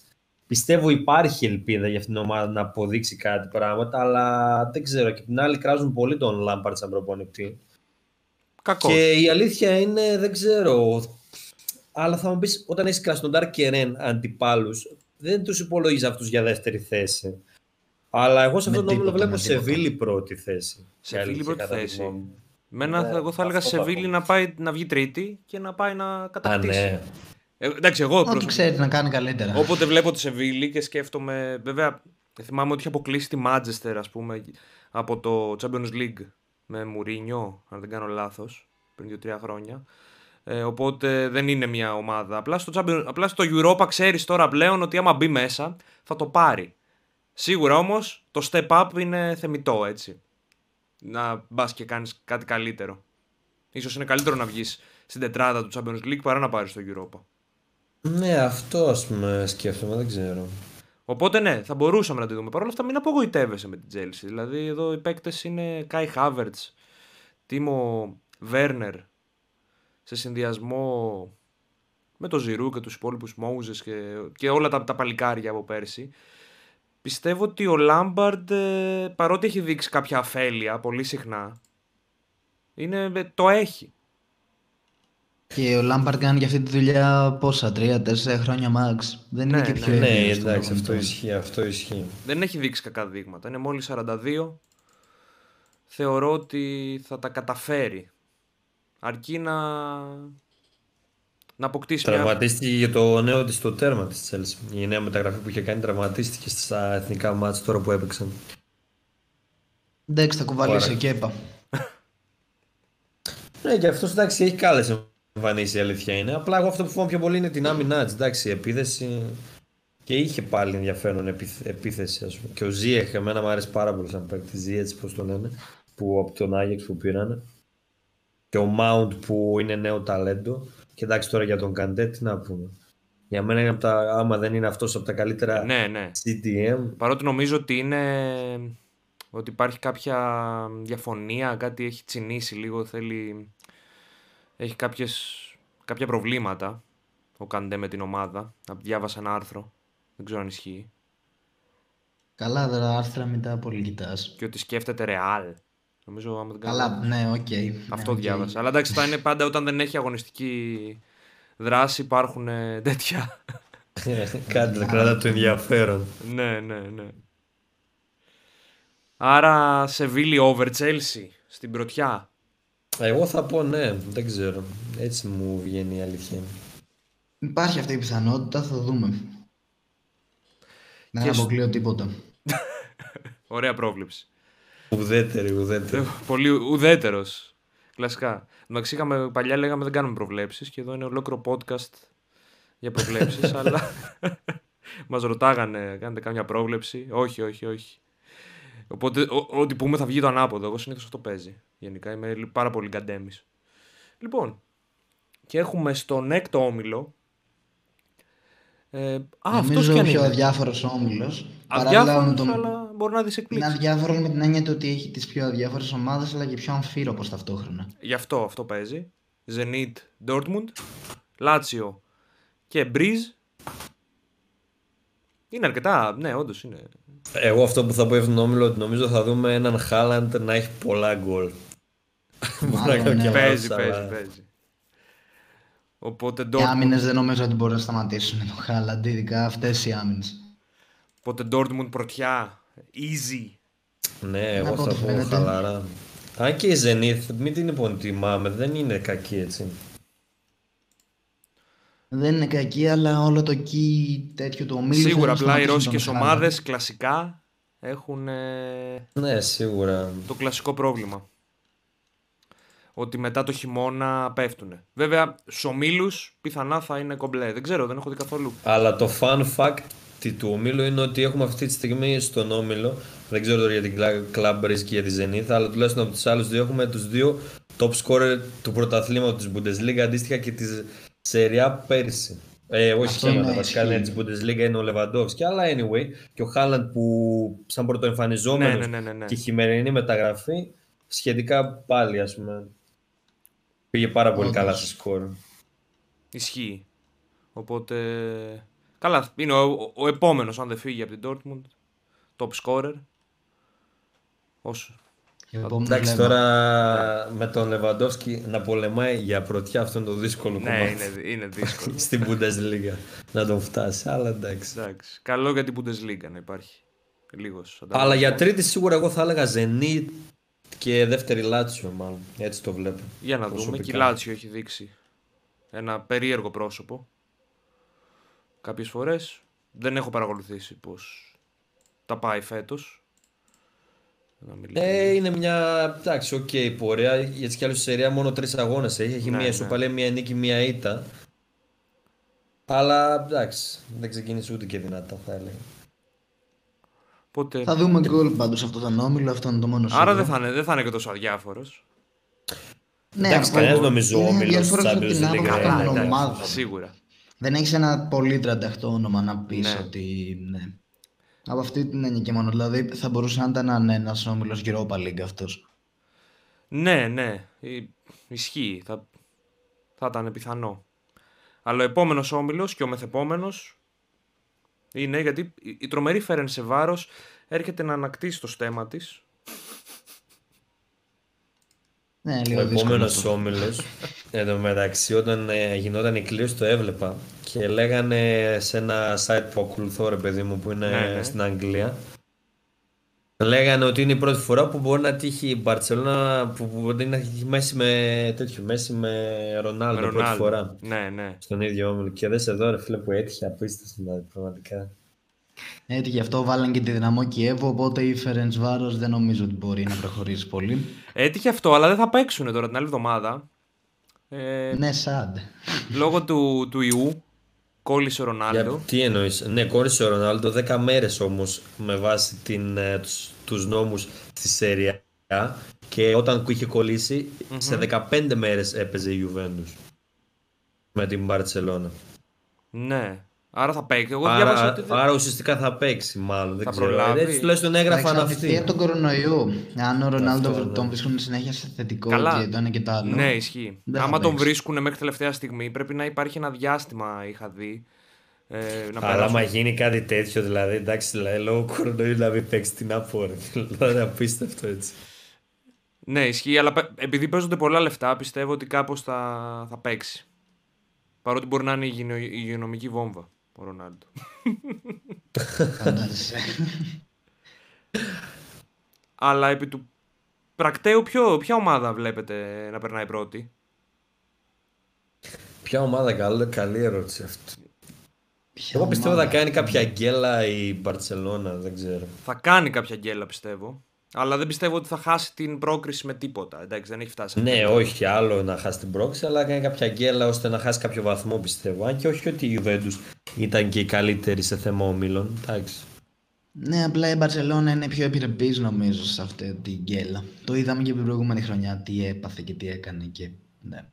Πιστεύω υπάρχει ελπίδα για αυτήν την ομάδα να αποδείξει κάτι πράγματα, αλλά δεν ξέρω. Και απ' την άλλη κράζουν πολύ τον Λάμπαρτ σαν προπονητή. Κακός. Και η αλήθεια είναι, δεν ξέρω. Αλλά θα μου πεις, όταν έχεις Κρασνοντάρ και Ρεν αντιπάλους, δεν τους υπολογίζεις αυτούς για δεύτερη θέση. Αλλά εγώ σε Με αυτόν τον όμιλο τίποτα, βλέπω με τίποτα. Σεβίλη πρώτη θέση. Σε Η φίλη αλήθεια, πρώτη κατά τη θέση. γνώμη μου. Μένα, Ναι, θα- εγώ θα έλεγα αυτό σε θα Σεβίλη πω. να, πάει, να βγει τρίτη και να πάει να Α, κατακτήσει. ναι. Ε, εντάξει, εγώ Ό,τι προσωπικά. ξέρει να κάνει καλύτερα. Όποτε βλέπω τη Σεβίλη και σκέφτομαι. Βέβαια, θυμάμαι ότι είχε αποκλείσει τη Μάτζεστερ, ας πούμε, από το Champions League με Μουρίνιο, αν δεν κάνω λάθος, πριν 2-3 χρόνια. Ε, οπότε δεν είναι μια ομάδα. Απλά στο, Champions, απλά στο Europa ξέρεις τώρα πλέον ότι άμα μπει μέσα θα το πάρει. Σίγουρα όμως το step up είναι θεμητό έτσι. Να μπας και κάνεις κάτι καλύτερο. Ίσως είναι καλύτερο να βγεις στην τετράδα του Champions League παρά να πάρεις το Europa. Ναι, αυτό ας πούμε σκέφτομαι, δεν ξέρω. Οπότε ναι, θα μπορούσαμε να τη δούμε. Παρ' όλα αυτά, μην απογοητεύεσαι με την Chelsea. Δηλαδή, εδώ οι παίκτες είναι Kai Havertz, Τίμο Βέρνερ, σε συνδυασμό με το Ζηρού και τους υπόλοιπους Μόουζες και, και όλα τα, τα παλικάρια από πέρσι. Πιστεύω ότι ο Λάμπαρντ, ε, παρότι έχει δείξει κάποια αφέλεια πολύ συχνά, είναι, ε, το έχει. Και ο Λάμπαρτ κάνει για αυτή τη δουλειά πόσα, τρία-τέσσερα χρόνια max. Δεν Ναι, είναι και ναι. πιο Ναι, έμπειρος στον εντάξει, αυτό προπονητή. ισχύει, αυτό ισχύει. Δεν έχει δείξει κακά δείγματα. Είναι μόλις 42. Θεωρώ ότι θα τα καταφέρει. Αρκεί να, να αποκτήσει μια... Τραυματίστηκε για το νέο της το τέρμα της Chelsea. Η νέα μεταγραφή που είχε κάνει τραυματίστηκε στα εθνικά μάτια τώρα που έπαιξαν. Εντάξει, θα κουβαλήσει Ωραία. και έπα. Ναι, και αυτός εντάξει έχει κάλεσε εμφανίσει η αλήθεια είναι. Απλά εγώ αυτό που φοβάμαι πιο πολύ είναι την άμυνά τη. Εντάξει, η επίθεση. Και είχε πάλι ενδιαφέρον επίθεση, ας πούμε. Και ο Ζίεχ, εμένα μου αρέσει πάρα πολύ σαν παίκτη. Ζίεχ, πώς το λένε, που από τον Άγιεξ που πήρανε. Και ο Mount που είναι νέο ταλέντο. Και εντάξει τώρα για τον Καντέ, τι να πούμε. Για μένα είναι από τα, άμα δεν είναι αυτός από τα καλύτερα ναι, ναι. CTM. Παρότι νομίζω ότι είναι ότι υπάρχει κάποια διαφωνία, κάτι έχει τσινήσει λίγο, θέλει... Έχει κάποιες, κάποια προβλήματα ο Καντέ με την ομάδα. Διάβασα ένα άρθρο, δεν ξέρω αν ισχύει. Καλά, τα άρθρα μην τα πολύ κοιτάς. Και ότι σκέφτεται Ρεάλ. Νομίζω, άμα δεν Καλά, ναι, OK. Okay. Αυτό ναι, okay. διάβασα. Αλλά εντάξει, θα είναι πάντα όταν δεν έχει αγωνιστική δράση υπάρχουν ε, τέτοια. Κάτι κρατά το ενδιαφέρον. ναι, ναι, ναι. Άρα σε βίλει over Chelsea στην πρωτιά. Εγώ θα πω ναι, δεν ξέρω. Έτσι μου βγαίνει η αλήθεια. Υπάρχει αυτή η πιθανότητα, θα δούμε. Δεν αποκλείω τίποτα. Ωραία πρόβλεψη. Ουδέτερη, ουδέτερη. Πολύ ουδέτερος. Κλασικά. Εντάξει, είχαμε, παλιά λέγαμε δεν κάνουμε προβλέψεις και εδώ είναι ολόκληρο podcast για προβλέψεις. αλλά μας ρωτάγανε, κάνετε κάμια πρόβλεψη. Όχι, όχι, όχι. Οπότε ό,τι πούμε θα βγει το ανάποδο. Εγώ συνήθως αυτό παίζει. Γενικά είμαι πάρα πολύ γκαντέμις. Λοιπόν, και έχουμε στον έκτο όμιλο. Ε, α, Νομίζω ο πιο αδιάφορος όμιλος. Αδιάφορος, τον... αλλά μπορεί να δεις εκπλήξεις. Είναι αδιάφορος με την έννοια ότι έχει τις πιο αδιάφορες ομάδες, αλλά και πιο αμφίροπος ταυτόχρονα. Γι' αυτό αυτό παίζει. Zenit Dortmund, Lazio και Breeze. Είναι αρκετά, ναι, όντως είναι. Εγώ αυτό που θα πω για τον όμιλο ότι νομίζω θα δούμε έναν Χάλαντ να έχει πολλά γκολ. Μάλλον, ναι, παίζει, παίζει, παίζει. Οπότε Dortmund... Οι άμυνες δεν νομίζω ότι μπορούν να σταματήσουν τον Χάλαντ, ειδικά αυτές οι άμυνες. Οπότε Dortmund πρωτιά, easy. Ναι, εγώ θα πω χαλαρά. Αν και η Zenith, μην την υποτιμάμε, δεν είναι κακή έτσι. Δεν είναι κακή, αλλά όλο το key τέτοιο το ομίλους. Σίγουρα, απλά οι ρώσικες ομάδες κλασικά έχουν. Ναι, σίγουρα. Το κλασικό πρόβλημα. Ότι μετά το χειμώνα πέφτουν. Βέβαια, στους ομίλους πιθανά θα είναι κομπλέ. Δεν ξέρω, δεν έχω δει καθόλου. Αλλά το fun fact του ομίλου είναι ότι έχουμε αυτή τη στιγμή στον όμιλο. Δεν ξέρω τώρα για την Club Risk και για τη Zenith, αλλά τουλάχιστον από τους άλλους δύο έχουμε τους δύο top scorer του πρωταθλήματος της Bundesliga αντίστοιχα και της Σεριά πέρυσι. Ε, όχι σχέματα, βασικά είναι της Bundesliga είναι ο Λεβαντόφσκι, αλλά anyway. Και ο Χάλαντ που σαν πρωτοεμφανιζόμενος ναι, ναι, ναι, ναι, και χειμερινή μεταγραφή, σχετικά πάλι ας πούμε. Πήγε πάρα πολύ καλά στο σκορ. Ισχύει. Οπότε. Καλά, είναι ο, ο, ο επόμενος, αν δεν φύγει από την Dortmund. Top scorer. Όσο Εντάξει τώρα με τον Λεβαντόφσκι να πολεμάει για πρωτιά αυτό είναι το δύσκολο ναι, κομμάτι. Ναι, είναι, είναι δύσκολο. Στην Bundesliga να τον φτάσει, αλλά εντάξει. εντάξει. Καλό για την Bundesliga να υπάρχει. Λίγος, αλλά για τρίτη σίγουρα εγώ θα έλεγα Zenit και δεύτερη Λάτσιο μάλλον. Έτσι το βλέπω. Για να δούμε. Και η Λάτσιο έχει δείξει ένα περίεργο πρόσωπο. Κάποιες φορές δεν έχω παρακολουθήσει πώς τα πάει φέτος. Ε, είναι μια εντάξει, οκ, okay, πορεία. Γιατί κι άλλο στη σειρά μόνο τρεις αγώνες έχει. Έχει ναι, μία ισοπαλία, ναι. μία νίκη, μία ήττα. Αλλά εντάξει, δεν ξεκίνησε ούτε και δυνατά, θα έλεγα. Πότε... Θα δούμε γκολ πάντως αυτό το νόμιλο, αυτό είναι το μόνο Άρα δεν θα είναι, δεν θα είναι και τόσο αδιάφορος. Ναι, εντάξει, κανένας νομίζω όμιλος της Champions Σίγουρα. Δεν έχεις ένα πολύ τρανταχτό όνομα να πεις ναι. ότι. Ναι. Από αυτή την έννοια και μόνο. Δηλαδή θα μπορούσε να ήταν ένα όμιλο Europa League αυτός. Ναι, ναι. Ισχύει. Θα, θα ήταν πιθανό. Αλλά ο επόμενος όμιλο και ο μεθεπόμενος είναι γιατί η τρομερή Φέρεν σε βάρος έρχεται να ανακτήσει το στέμα της. Ναι, ο επόμενος όμιλο. Εν τω μεταξύ, όταν ε, γινόταν η κλήρωση, το έβλεπα και λέγανε σε ένα site που ακολουθώ, ρε παιδί μου, που είναι ναι, ναι. στην Αγγλία. Λέγανε ότι είναι η πρώτη φορά που μπορεί να τύχει η Μπαρσελόνα που μπορεί να τύχει μέση με τέτοιο, μέση με Ρονάλντο πρώτη φορά. Ναι, ναι. Στον ίδιο όμιλο. Και δες εδώ ρε φίλε που έτυχε απίστευτο δηλαδή, πραγματικά. Έτσι γι' αυτό βάλαν και τη δυναμό Κιέβο, οπότε η Φερεντ Βάρο δεν νομίζω ότι μπορεί να προχωρήσει πολύ. Έτυχε αυτό, αλλά δεν θα παίξουν τώρα την άλλη εβδομάδα. Ε, Ναι, sad. λόγω του, του ιού κόλλησε ο Ρονάλντο. Για, τι εννοείς, ναι κόρισε ο Ρονάλντο 10 μέρες όμως με βάση την, ε, τους, τους νόμους στη Σέρια και όταν είχε κολλήσει σε 15 μέρες έπαιζε η Juventus με την Μπαρτσελώνα. Ναι. Άρα θα παίξει. Εγώ διάβασα Άρα, ότι δεν- άρα ουσιαστικά θα παίξει μάλλον. Δεν Θα ξέρω. προλάβει. Έτσι τουλάχιστον Θα έγραφαν εξαρτηθεί από αυτοί. τον κορονοϊό. Αν ο Ρονάλντο Αυτό, ναι. τον βρίσκουν συνέχεια σε θετικό Καλά. και το ένα και το άλλο. Ναι, ισχύει. δεν θα Άμα τον παίξει. βρίσκουν μέχρι τελευταία στιγμή, πρέπει να υπάρχει ένα διάστημα, είχα δει. Ε, να Αλλά περάσουν. άμα γίνει κάτι τέτοιο, δηλαδή εντάξει, δηλαδή, λόγω κορονοϊού να μην παίξει την απόρρε. Δηλαδή απίστευτο έτσι. Ναι, ισχύει, αλλά παι- επειδή παίζονται πολλά λεφτά, πιστεύω ότι κάπως θα, θα παίξει. Παρότι μπορεί να είναι υγειονο- υγειονομική βόμβα ο Ρονάλντο. Φαντάζεσαι. αλλά επί του πρακτέου, ποιο, ποια ομάδα βλέπετε να περνάει πρώτη; Ποια ομάδα, καλή, καλή ερώτηση αυτή. Ποια Εγώ πιστεύω θα ομάδα; κάνει κάποια γκέλα η Μπαρσελόνα, δεν ξέρω. Θα κάνει κάποια γκέλα, πιστεύω. Αλλά δεν πιστεύω ότι θα χάσει την πρόκριση με τίποτα. Εντάξει, δεν έχει φτάσει. Ναι, όχι άλλο να χάσει την πρόξη, αλλά να κάνει κάποια γκέλα ώστε να χάσει κάποιο βαθμό πιστεύω. Αν και όχι ότι η Juventus ήταν και η καλύτερη σε θέμα ομίλων. Εντάξει. Ναι, απλά η Μπαρσελόνα είναι πιο επιρρεπής νομίζω σε αυτή την γκέλα. Το είδαμε και την προηγούμενη χρονιά τι έπαθε και τι έκανε και ναι.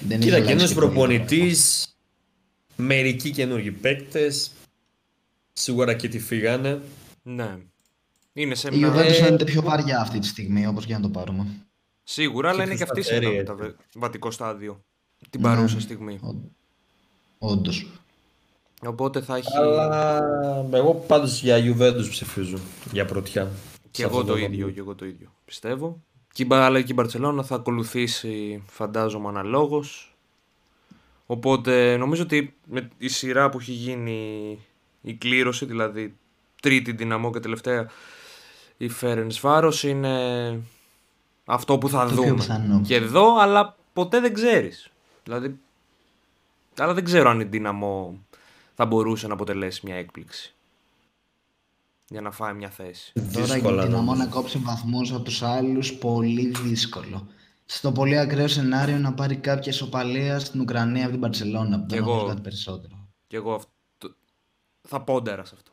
Δεν Κοίτα, έχει αλλάξει καινούριο και πολύ προπονητής, μερικοί καινούργιοι παίκτες. Σίγουρα και τι φύγανε. Ναι. Είναι σε Η μια... Juventus φαίνεται πιο βαριά αυτή τη στιγμή, όπως και να το πάρουμε. Σίγουρα, αλλά Και είναι και αυτή σε σταθερή, ένα έτσι. μεταβατικό στάδιο. Την Ναι. παρούσα στιγμή. Ω- Όντως. Οπότε θα έχει. Αλλά εγώ πάντως για Juventus ψηφίζω. Για πρωτιά. Και Σε εγώ αυτό το ίδιο, και εγώ το ίδιο. Πιστεύω. Και η Μπα- αλλά και η Μπαρσελόνα θα ακολουθήσει, φαντάζομαι, αναλόγως. Οπότε νομίζω ότι με η σειρά που έχει γίνει η κλήρωση, δηλαδή τρίτη δυναμό και τελευταία η Φέρενς Βάρος είναι αυτό που θα Το πιο δούμε. πιθανό. Και εδώ, αλλά ποτέ δεν ξέρεις. Δηλαδή, αλλά δεν ξέρω αν η Δύναμο θα μπορούσε να αποτελέσει μια έκπληξη. Για να φάει μια θέση. Τώρα για Δύσκολα την νομίζω. Αμό να κόψει βαθμούς από τους άλλους, πολύ δύσκολο. Στο πολύ ακραίο σενάριο να πάρει κάποια ισοπαλία στην Ουκρανία από την Παρσελόνα, που Κι δεν εγώ. έχω κάτι περισσότερο. Και εγώ αυτό... θα πόντερα σε αυτό.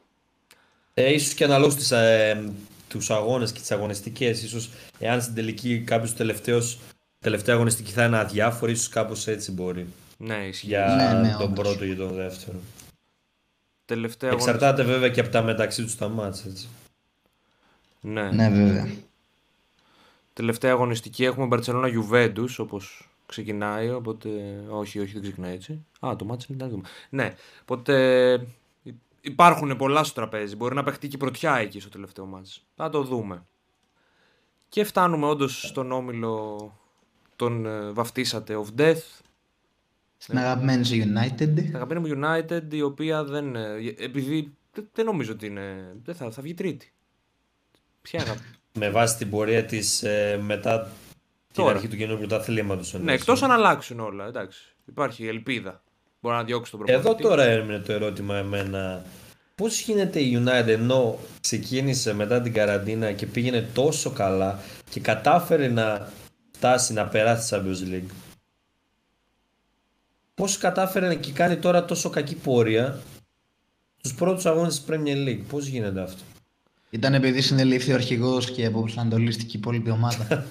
Ε, ίσως και αναλόγως τις, ε, τους αγώνες και τις αγωνιστικές. Ίσως εάν στην τελική κάποιος τελευταίος τελευταία αγωνιστική θα είναι αδιάφορη, ίσως κάπως έτσι μπορεί. Ναι, ισχύει. Για Ναι, ναι, τον όντως. πρώτο ή τον δεύτερο. Τελευταία αγώνα- Εξαρτάται βέβαια και από τα μεταξύ τους τα μάτς, έτσι. Ναι. Ναι, βέβαια. Τελευταία αγωνιστική έχουμε Μπαρσελόνα Juventus όπως ξεκινάει, οπότε όχι, όχι δεν ξεκινάει έτσι. Α, το μάτι είναι τα δούμε. Ναι, οπότε υ- υπάρχουν πολλά στο τραπέζι. Μπορεί να παιχτεί και η πρωτιά εκεί στο τελευταίο μάτς. Θα το δούμε. Και φτάνουμε όντως στον όμιλο τον ε, βαφτίσατε of Death. Στην αγαπημένη σου United. Τα αγαπημένη μου United, η οποία δεν. ε, Επειδή δεν, δεν νομίζω ότι είναι. Δεν θα, θα βγει τρίτη. Ποια αγάπη. Με βάση την πορεία της ε, μετά την Τώρα. αρχή του καινούργιου πρωταθλήματος. ναι, εννοείς. εκτό αν αλλάξουν όλα. Εντάξει. Υπάρχει ελπίδα. Μπορεί να διώξει τον προπονητή. Εδώ τώρα έμεινε το ερώτημα εμένα. Πώς γίνεται η United ενώ ξεκίνησε μετά την καραντίνα και πήγαινε τόσο καλά και κατάφερε να φτάσει να περάσει τη Champions League; Πώς κατάφερε και κάνει τώρα τόσο κακή πορεία στους πρώτους αγώνες της Premier League; Πώς γίνεται αυτό; Ήταν επειδή συνελήφθη ο αρχηγός και αποπροσανατολίστηκε η υπόλοιπη ομάδα.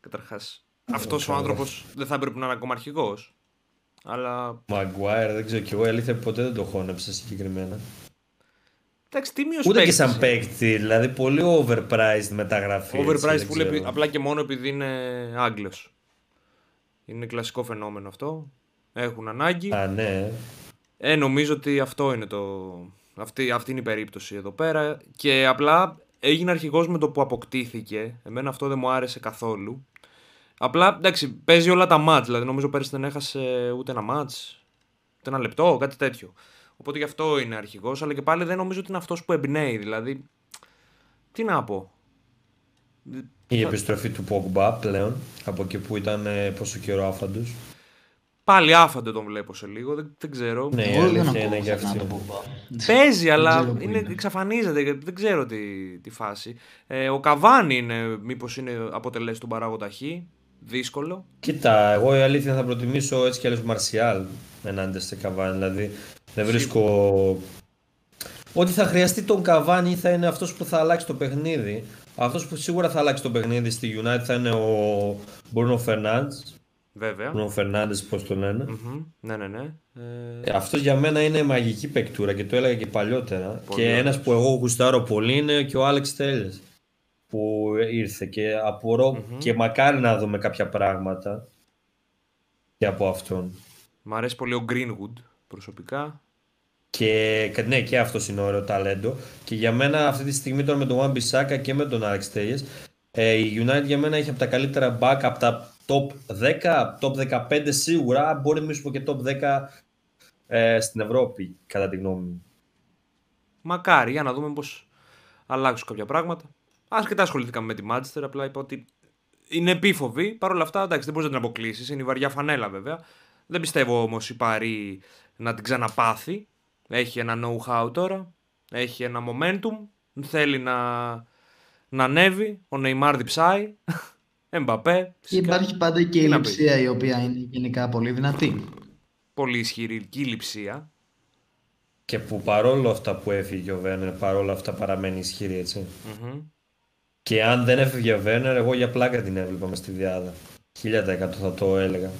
Καταρχάς. Αυτός ο άνθρωπος δεν θα έπρεπε να είναι ακόμα αρχηγός. Αλλά. Maguire δεν ξέρω κι εγώ η αλήθεια ποτέ δεν το χώνεψα συγκεκριμένα. Εντάξει, τίμιο Ούτε και σαν παίκτη, δηλαδή πολύ overpriced μεταγραφή. έτσι, Overpriced δεν που λέει, ξέρω. απλά και μόνο επειδή είναι Άγγλος. Είναι κλασικό φαινόμενο αυτό. Έχουν ανάγκη. Α, ναι. Ε, νομίζω ότι αυτό είναι το. Αυτή, αυτή είναι η περίπτωση εδώ πέρα. Και απλά έγινε αρχηγός με το που αποκτήθηκε. Εμένα αυτό δεν μου άρεσε καθόλου. Απλά εντάξει, παίζει όλα τα μάτς. Δηλαδή νομίζω πέρυσι δεν έχασε ούτε ένα μάτς, ούτε ένα λεπτό, κάτι τέτοιο. Οπότε γι' αυτό είναι αρχηγός, αλλά και πάλι δεν νομίζω ότι είναι αυτός που εμπνέει. Δηλαδή, τι να πω. Η επιστροφή του Pogba πλέον, από εκεί που ήταν ε, πόσο καιρό άφαντος. Πάλι άφαντο τον βλέπω σε λίγο, δεν, δεν ξέρω. Ναι, η Εγώ δεν αλήθεια είναι ακούω και ξανά αυτή. το Πογμπά. Παίζει, Δεν αλλά ξέρω πού είναι, είναι. εξαφανίζεται. Δεν ξέρω τι, τι φάση. Ε, ο Καβάνη είναι, μήπως είναι αποτελέσει τον παράγοντα Χ. δύσκολο. Κοίτα, εγώ η αλήθεια θα προτιμήσω έτσι κι αλλιώς Μαρσιάλ ενάντια σε Καβάνι. Δηλαδή δεν βρίσκω. Ότι θα χρειαστεί τον Καβάνι θα είναι αυτός που θα αλλάξει το παιχνίδι. Αυτός που σίγουρα θα αλλάξει το παιχνίδι στη United θα είναι ο Μπρούνο Φερνάντς. Βέβαια. Μπρούνο Φερνάντες πώς το λένε. Μμμ. Ναι, ναι, ναι. Ε, Ε, αυτός για μένα είναι μαγική παικτούρα και το έλεγα και παλιότερα. Πολύ και ωραίος. ένας που εγώ γουστάρω πολύ είναι και ο Άλεξ Τέλες που ήρθε και απορώ και μακάρι να δούμε κάποια πράγματα και από αυτόν. μ' αρέσει πολύ ο Greenwood προσωπικά. Και κα- ναι, και αυτός είναι ωραίο ταλέντο. Και για μένα αυτή τη στιγμή τώρα με τον Wan Bissaka και με τον Alex Telles, ε, η United για μένα έχει από τα καλύτερα back, από τα top 10, top 15 σίγουρα, μπορεί να πω και top 10 ε, στην Ευρώπη, κατά τη γνώμη μου. Μακάρι, για να δούμε πώς αλλάξουν κάποια πράγματα. Ασχετά ασχοληθήκαμε με τη Manchester, απλά είπα ότι είναι επίφοβη. Παρ' όλα αυτά, εντάξει, δεν μπορείς να την αποκλείσεις. Είναι η βαριά φανέλα βέβαια. Δεν πιστεύω όμως η Παρή να την ξαναπάθει. Έχει ένα know-how τώρα. Έχει ένα momentum. Θέλει να, να ανέβει. Ο Neymar διψάει. Εμπαπέ. Και φυσικά. υπάρχει πάντα και η Τι να πεις. λειψία η οποία είναι γενικά πολύ δυνατή. Πολύ ισχυρή λειψία. Και που παρόλο αυτά που έφυγε ο Βέρνερ, παρόλο αυτά παραμένει ισχυρή, έτσι. Μμμ. Και αν δεν έφυγε ο Βέρνερ, εγώ για πλάκα την έβλεπα μες στη διάδα. 1000% θα το έλεγα.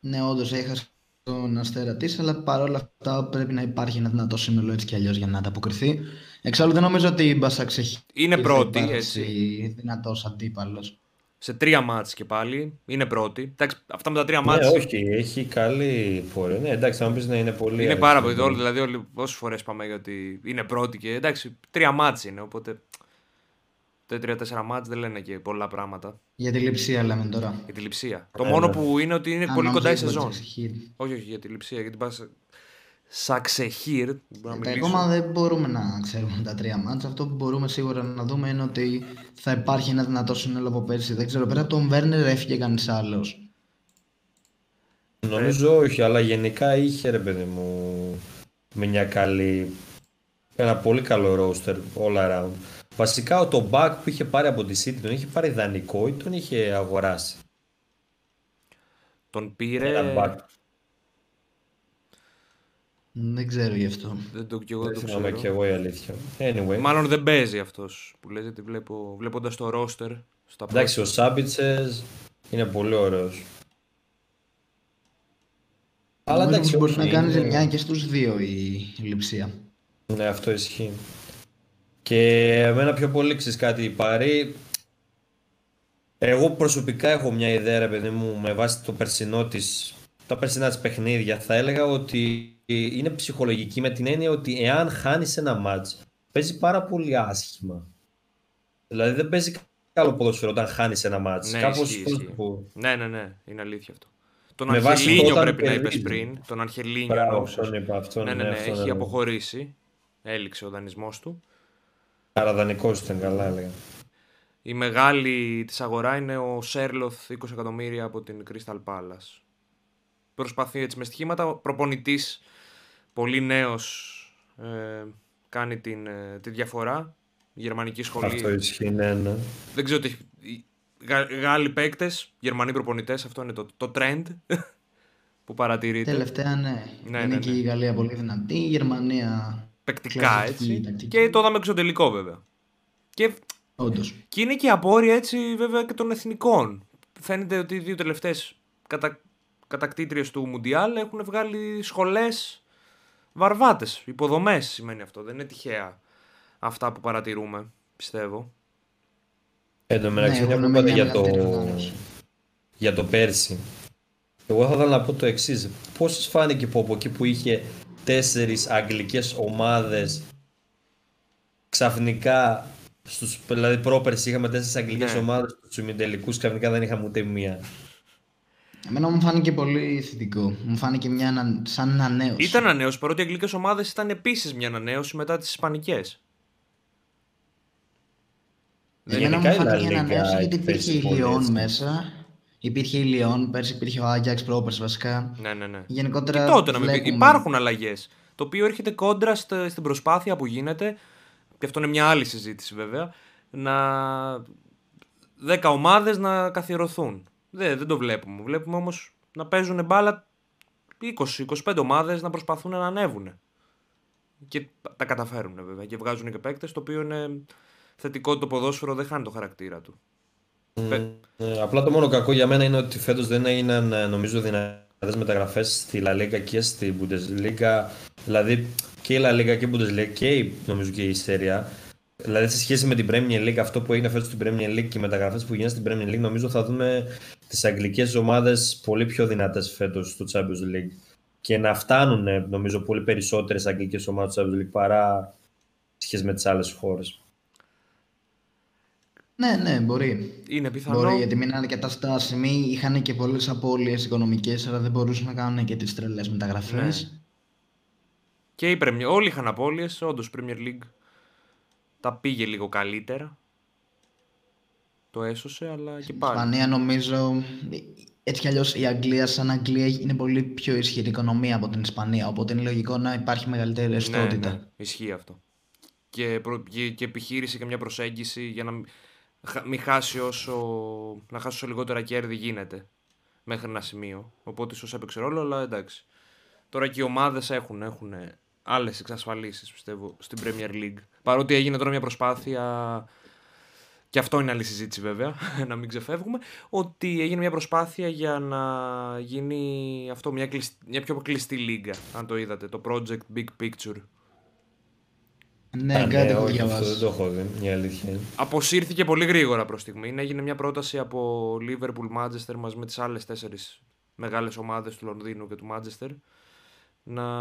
Ναι, όντως έχασε τον αστέρα της, αλλά παρόλα αυτά πρέπει να υπάρχει ένα δυνατό σύνολο έτσι κι αλλιώς για να ανταποκριθεί. Εξάλλου δεν νομίζω ότι η Μπασάξ έχει Είναι θα πρώτη, υπάρξει έτσι. δυνατός αντίπαλος. Σε τρία μάτς και πάλι. Είναι πρώτη. Εντάξει, αυτά με τα τρία Ναι, μάτς όχι, έχει καλή πορεία. Ναι, εντάξει, θα μου πεις να είναι πολύ. είναι πάρα αργή. πολύ. Όλοι, δηλαδή, όλοι, όσες φορές πάμε για ότι είναι πρώτη και εντάξει, τρία μάτς είναι. Οπότε τα τρία-τέσσερα μάτς δεν λένε και πολλά πράγματα Για τη λειψία λέμε τώρα. για τη λειψία. Το Ε, μόνο ναι. που είναι ότι είναι Α, πολύ νόμιζα κοντά η για την σεζόν. Μπασαξεχήρ. Όχι, όχι για τη λειψία, γιατί πας Σαξεχήρ. Μπορώ να Ε, μιλήσω. Ακόμα δεν μπορούμε να ξέρουμε τα τρία μάτσα. Αυτό που μπορούμε σίγουρα να δούμε είναι ότι θα υπάρχει ένα δυνατό σύνολο από πέρσι. Δεν ξέρω, πέρα από τον Βέρνερ έφυγε κανείς άλλος. Νομίζω όχι, αλλά γενικά είχε ρε παιδί μου μια καλή. Ένα πολύ καλό roster all around. Βασικά το back που είχε πάρει από τη City τον είχε πάρει δανεικό ή τον είχε αγοράσει; Τον πήρε. Ένα back. Δεν ξέρω γι' αυτό. Δεν το, και εγώ δεν Δεν το θυμάμαι ξέρω. και εγώ η αλήθεια. Anyway. Μάλλον δεν παίζει αυτός που λες, γιατί βλέπω, βλέποντας το roster στα Εντάξει, ο Σάμπιτσες είναι πολύ ωραίος. Αλλά Νομίζω εντάξει, πως μπορεί όχι, να κάνεις είναι- ζημιά και στους δύο η λειψία. Ναι, αυτό ισχύει. Και εμένα πιο πολύ ξέρεις κάτι, η Παρή, εγώ προσωπικά έχω μια ιδέα ρε παιδί μου με βάση το περσινό της, τα περσινά της παιχνίδια θα έλεγα ότι είναι ψυχολογική με την έννοια ότι εάν χάνεις ένα μάτς παίζει πάρα πολύ άσχημα. Δηλαδή δεν παίζει καλό ποδόσφαιρο όταν χάνεις ένα μάτς. Ναι, Κάπως ισχύει, πώς να ισχύει. το πω. Ναι, ναι, ναι, είναι αλήθεια αυτό. Τον Με βάση το Αρχελίνιο όταν πρέπει να είπες κερδίζεις. πριν. Τον Αρχελίνιο Μπράβο, εννοούσες. αυτόν είπα, αυτόν, ναι, ναι, ναι, ναι, αυτόν έχει εννοώ. αποχωρήσει. Έληξε ο δανεισμός του. Παραδανικός ήταν καλά έλεγα. Η μεγάλη της αγορά είναι ο Σέρλοθ 20 εκατομμύρια από την Crystal Palace. Προσπαθεί έτσι με στοιχήματα. Προπονητής, πολύ νέος, ε, κάνει την, ε, τη διαφορά. Γερμανική σχολή. Αυτό ισχύει, ναι, ναι. Δεν ξέρω τι έχει. οι Γα- Γάλλοι παίκτες, Γερμανοί προπονητές, αυτό είναι το, το trend που παρατηρείται. Τελευταία, ναι. Ναι, είναι ναι, και ναι. η Γαλλία πολύ δυνατή. Η Γερμανία. Παικτικά κλασική έτσι. τακτική. Και το είδαμε εξωτερικό βέβαια. Και, Όντως. και είναι και η απόρρια έτσι βέβαια και των εθνικών. Φαίνεται ότι οι δύο τελευταίες κατα, κατακτήτριες του Μουντιάλ έχουν βγάλει σχολές βαρβάτες. Υποδομές σημαίνει αυτό. Δεν είναι τυχαία αυτά που παρατηρούμε, πιστεύω. Εν τω μεταξύ, Ναι, μια έχουν που είπατε μια για το, μεγαλύτερη οργάνωση. για το πέρσι. Εγώ θα ήθελα να πω το εξής. Πώ σα φάνηκε που από εκεί που είχε τέσσερις αγγλικές ομάδες ξαφνικά. Στους, δηλαδή πρόπερσι είχαμε τέσσερις αγγλικές Ναι. ομάδες στους ημιτελικούς, ξαφνικά δεν είχαμε ούτε μία. Εμένα μου φάνηκε πολύ θετικό. Μου φάνηκε μια ανα- σαν ανανέωση. Ήταν ανανέωση παρότι οι αγγλικές ομάδες ήταν επίσης μια ανανέωση μετά τις ισπανικές. Εμένα μου Γενικά η La φάνηκε Liga ανανέωση γιατί έχει πέσει υπήρχε η πολύ Λιόν έτσι. μέσα. Υπήρχε η Λιόν, πέρσι υπήρχε ο Άγιαξ πρόπερσι βασικά. Ναι, ναι, ναι. Γενικότερα Και τότε να μην πει. βλέπουμε- Υπάρχουν αλλαγές. Το οποίο έρχεται κόντρα στε- στην προσπάθεια που γίνεται, και αυτό είναι μια άλλη συζήτηση βέβαια, να 10 ομάδες να καθιερωθούν. Δεν, δεν το βλέπουμε. Βλέπουμε όμως να παίζουν μπάλα 20-25 ομάδες να προσπαθούν να ανέβουν. Και τα καταφέρουν βέβαια και βγάζουν και παίκτες, το οποίο είναι θετικό το ποδόσφαιρο δεν χάνει το χαρακτήρα του. Ε, απλά το μόνο κακό για μένα είναι ότι φέτος δεν έγιναν ε, νομίζω δυνατές μεταγραφές στη La Liga και στη Bundesliga. Δηλαδή και η La Liga και η Bundesliga και η, νομίζω και η Serie Δηλαδή σε σχέση με την Premier League, αυτό που έγινε φέτος στην Premier League και οι μεταγραφές που γίνανε στην Premier League, νομίζω θα δούμε τις αγγλικές ομάδες πολύ πιο δυνατές φέτος στο Champions League και να φτάνουν νομίζω πολύ περισσότερες αγγλικές ομάδες στο Champions League παρά σχέση με τις άλλες χώρες. Ναι, ναι, μπορεί. Είναι πιθανό. Μπορεί, γιατί μείνανε και τα στάσιμοι, είχαν και πολλές απώλειες οικονομικές, αλλά δεν μπορούσαν να κάνουν και τις τρελές μεταγραφές. Ναι. Και η Premier, όλοι είχαν απώλειες. Όντως, Premier League τα πήγε λίγο καλύτερα. Το έσωσε, αλλά και Στην πάλι. Ισπανία νομίζω. Έτσι κι αλλιώς η Αγγλία, σαν Αγγλία, είναι πολύ πιο ισχυρή οικονομία από την Ισπανία. Οπότε είναι λογικό να υπάρχει μεγαλύτερη Ναι, ρευστότητα. ναι, ισχύει αυτό. Και, προ- και, και επιχείρηση και μια προσέγγιση για να μην, χα- μην χάσει όσο, να χάσει όσο λιγότερα κέρδη γίνεται μέχρι ένα σημείο. Οπότε ίσως έπαιξε ρόλο, αλλά εντάξει. Τώρα και οι ομάδες έχουν, έχουν άλλες εξασφαλίσεις, πιστεύω, στην Premier League. Παρότι έγινε τώρα μια προσπάθεια, και αυτό είναι άλλη συζήτηση βέβαια, να μην ξεφεύγουμε, ότι έγινε μια προσπάθεια για να γίνει αυτό μια, κλεισ- μια πιο κλειστή λίγα, αν το είδατε, το Project Big Picture. Ναι, Α, κάτι έχω όχι, αυτό διαβάσει. δεν το έχω δει, η αλήθεια είναι. Αποσύρθηκε πολύ γρήγορα προς στιγμή. Έγινε μια πρόταση από Liverpool, Manchester μαζί με τις άλλες τέσσερις μεγάλες ομάδες του Λονδίνου και του Manchester να,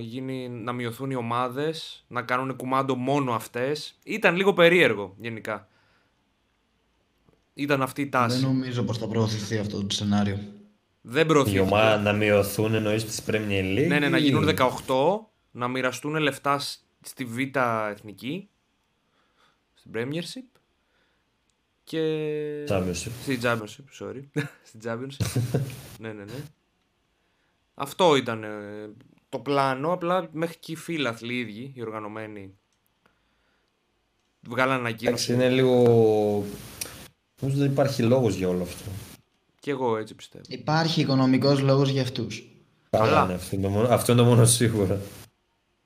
γίνει, να μειωθούν οι ομάδες, να κάνουν κουμάντο μόνο αυτές. Ήταν λίγο περίεργο γενικά. Ήταν αυτή η τάση. Δεν νομίζω πως θα προωθηθεί αυτό το σενάριο. Δεν Η προωθήθηκε. ομάδα να μειωθούν εννοείς της Premier League; Ναι, ναι, να ή- γίνουν 18, να μοιραστούν λεφτά σ- στη Β' Εθνική, στην Premiership και... Championship. Στη Championship, sorry. Στη Championship. ναι, ναι, ναι. Αυτό ήταν ε, το πλάνο, απλά μέχρι και οι φίλαθλοι οι ίδιοι, οι οργανωμένοι, βγάλαν Εντάξει, ανακοίνωση. είναι λίγο... Νομίζω δεν υπάρχει λόγος για όλο αυτό. Και εγώ έτσι πιστεύω. Υπάρχει οικονομικός λόγος για αυτούς. Καλά. Καλά, ναι, αυτό είναι, το μόνο, αυτό είναι το μόνο σίγουρο.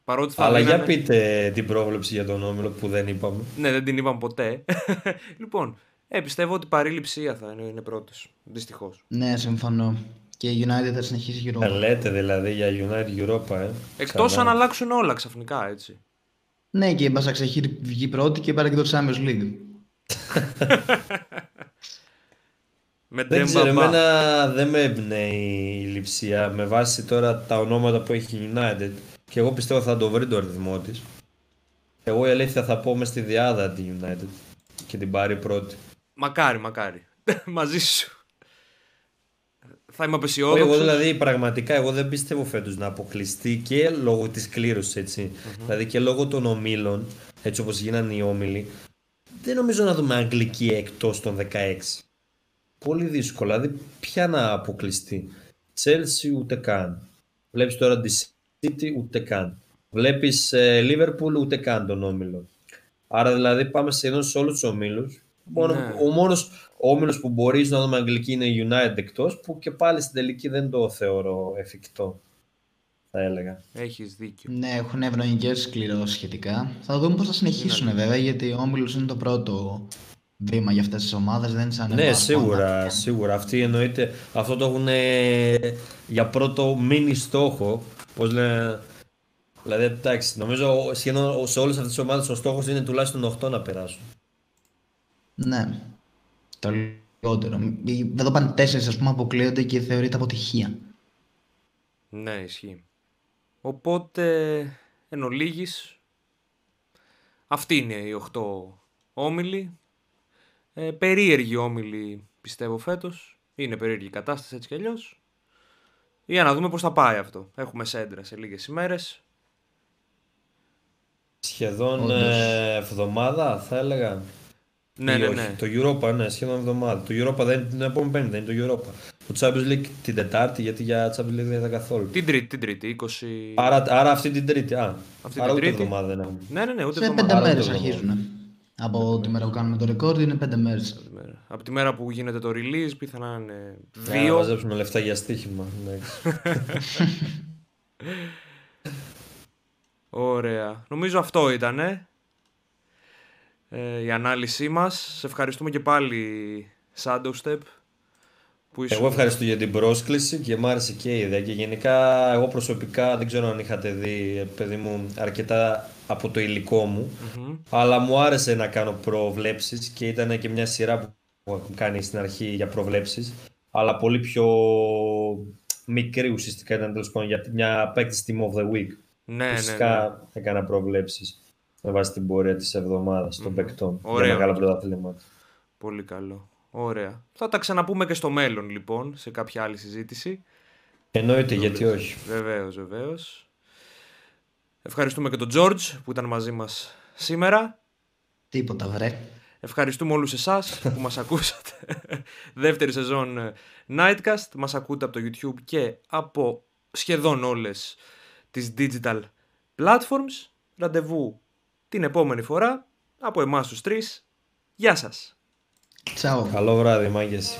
Παρότι θα Αλλά για δίνανε- πείτε την πρόβλεψη για τον Όμιλο που δεν είπαμε. Ναι, δεν την είπαμε ποτέ. λοιπόν, ε, πιστεύω ότι η παρήληψη θα είναι, είναι πρώτος. Δυστυχώς. Ναι, συμφωνώ. Και η United θα συνεχίσει γύρω. Θα λέτε δηλαδή για United Europa, ε. Εκτός Ξανά. αν αλλάξουν όλα ξαφνικά, έτσι. Ναι, και η Μπασαξ έχει βγει πρώτη και πάρε και το Champions League. Με Δεν ξέρω, Ντεμπαμπά. εμένα δεν με εμπνέει η λειψία με βάση τώρα τα ονόματα που έχει η United και εγώ πιστεύω θα το βρει το ρυθμό της. Εγώ η αλήθεια θα πω μες στη διάδα τη United και την πάρει πρώτη. Μακάρι, μακάρι. Μαζί σου. Θα είμαι Όχι, απεσιόδοξος. Εγώ δηλαδή πραγματικά εγώ δεν πιστεύω φέτος να αποκλειστεί και λόγω της κλήρωσης έτσι. Δηλαδή και λόγω των ομίλων, έτσι όπως γίνανε οι όμιλοι, δεν νομίζω να δούμε Αγγλική εκτός των 16. Πολύ δύσκολο. Δηλαδή ποια να αποκλειστεί. Chelsea ούτε καν. Βλέπεις τώρα τη City ούτε καν. Βλέπεις ε, Liverpool ούτε καν τον όμιλο. Άρα δηλαδή πάμε σχεδόν σε όλους τους ομίλους. Μόνο, Ναι. Ο μόνος όμιλος που μπορείς να δούμε Αγγλική είναι η United εκτός που και πάλι στην τελική δεν το θεωρώ εφικτό. Θα έλεγα. Έχεις δίκιο. Ναι, έχουν ευνοϊκές κληρώσεις σχετικά. Θα δούμε πώς θα συνεχίσουν βέβαια, γιατί ο Όμιλος είναι το πρώτο βήμα για αυτές τις ομάδες. Δεν είναι σαν Ναι, εμάς, σίγουρα, πάντα. σίγουρα. Αυτοί εννοείται, αυτό το έχουν για πρώτο μίνι στόχο. Πώς λένε, δηλαδή εντάξει, νομίζω σχεδόν σε όλες αυτές τις ομάδες ο στόχος είναι τουλάχιστον 8 να περάσουν. Ναι. Το λιγότερο. Μη- Εδώ πάνε τέσσερις, ας πούμε, αποκλείονται και θεωρείται αποτυχία. Ναι, ισχύει. Οπότε, εν ολίγης, αυτοί είναι οι 8 όμιλοι. Ε, περίεργοι όμιλοι, πιστεύω, φέτος. Είναι περίεργη η κατάσταση έτσι κι αλλιώς. Για να δούμε πώς θα πάει αυτό. Έχουμε σέντρα σε λίγες ημέρες. Σχεδόν Όντως. ε, εβδομάδα θα έλεγα. Ναι, Ή ναι, όχι. ναι. Το Europa, ναι, σχεδόν εβδομάδα. Το Europa δεν είναι την επόμενη πέμπτη, δεν είναι το Europa. Το Champions League την Τετάρτη, γιατί για Champions League δεν ήταν καθόλου. Την τρίτη, την τρίτη, 20... Άρα, άρα αυτή την Τρίτη. Α, Αυτή άρα την ούτε Τρίτη; εβδομάδα δεν έχουμε. Ναι, ναι, ναι, ούτε Σε εβδομάδα. πέντε Άρα μέρες το αρχίζουν. Από τη μέρα που κάνουμε το record είναι πέντε μέρες. Από τη μέρα. Από τη μέρα που γίνεται το release πιθανά να είναι Για να δύο. μαζέψουμε λεφτά για στοίχημα. εντάξει. Ωραία. Νομίζω αυτό ήταν ε, η ανάλυση μας. Σε ευχαριστούμε και πάλι Shadow Step που ήσουν... Εγώ ευχαριστώ για την πρόσκληση και μου άρεσε και η ιδέα. Και γενικά, εγώ προσωπικά δεν ξέρω αν είχατε δει, ε, παιδί μου, αρκετά από το υλικό μου. Μμμ. Αλλά μου άρεσε να κάνω προβλέψεις και ήταν και μια σειρά που έχω κάνει στην αρχή για προβλέψεις. Αλλά πολύ πιο μικρή ουσιαστικά ήταν τέλος πάντων για μια απέκτηση team of the week. Ναι, ναι, Φυσικά ναι. έκανα προβλέψεις με βάση την πορεία της εβδομάδας των παικτών Ωραίο. για μεγάλα πρωταθλήματα. Πολύ καλό. Ωραία. Θα τα ξαναπούμε και στο μέλλον λοιπόν, σε κάποια άλλη συζήτηση. Εννοείται, γιατί όχι. Βεβαίως, βεβαίως. Ευχαριστούμε και τον George που ήταν μαζί μας σήμερα. Τίποτα βρε. Ευχαριστούμε όλους εσάς που μας ακούσατε. Δεύτερη σεζόν ε, Nightcast. Μας ακούτε από το YouTube και από σχεδόν όλες τις digital platforms. Ραντεβού την επόμενη φορά από εμάς τους τρεις. Γεια σας. Τσάου. Καλό βράδυ, μάγκες.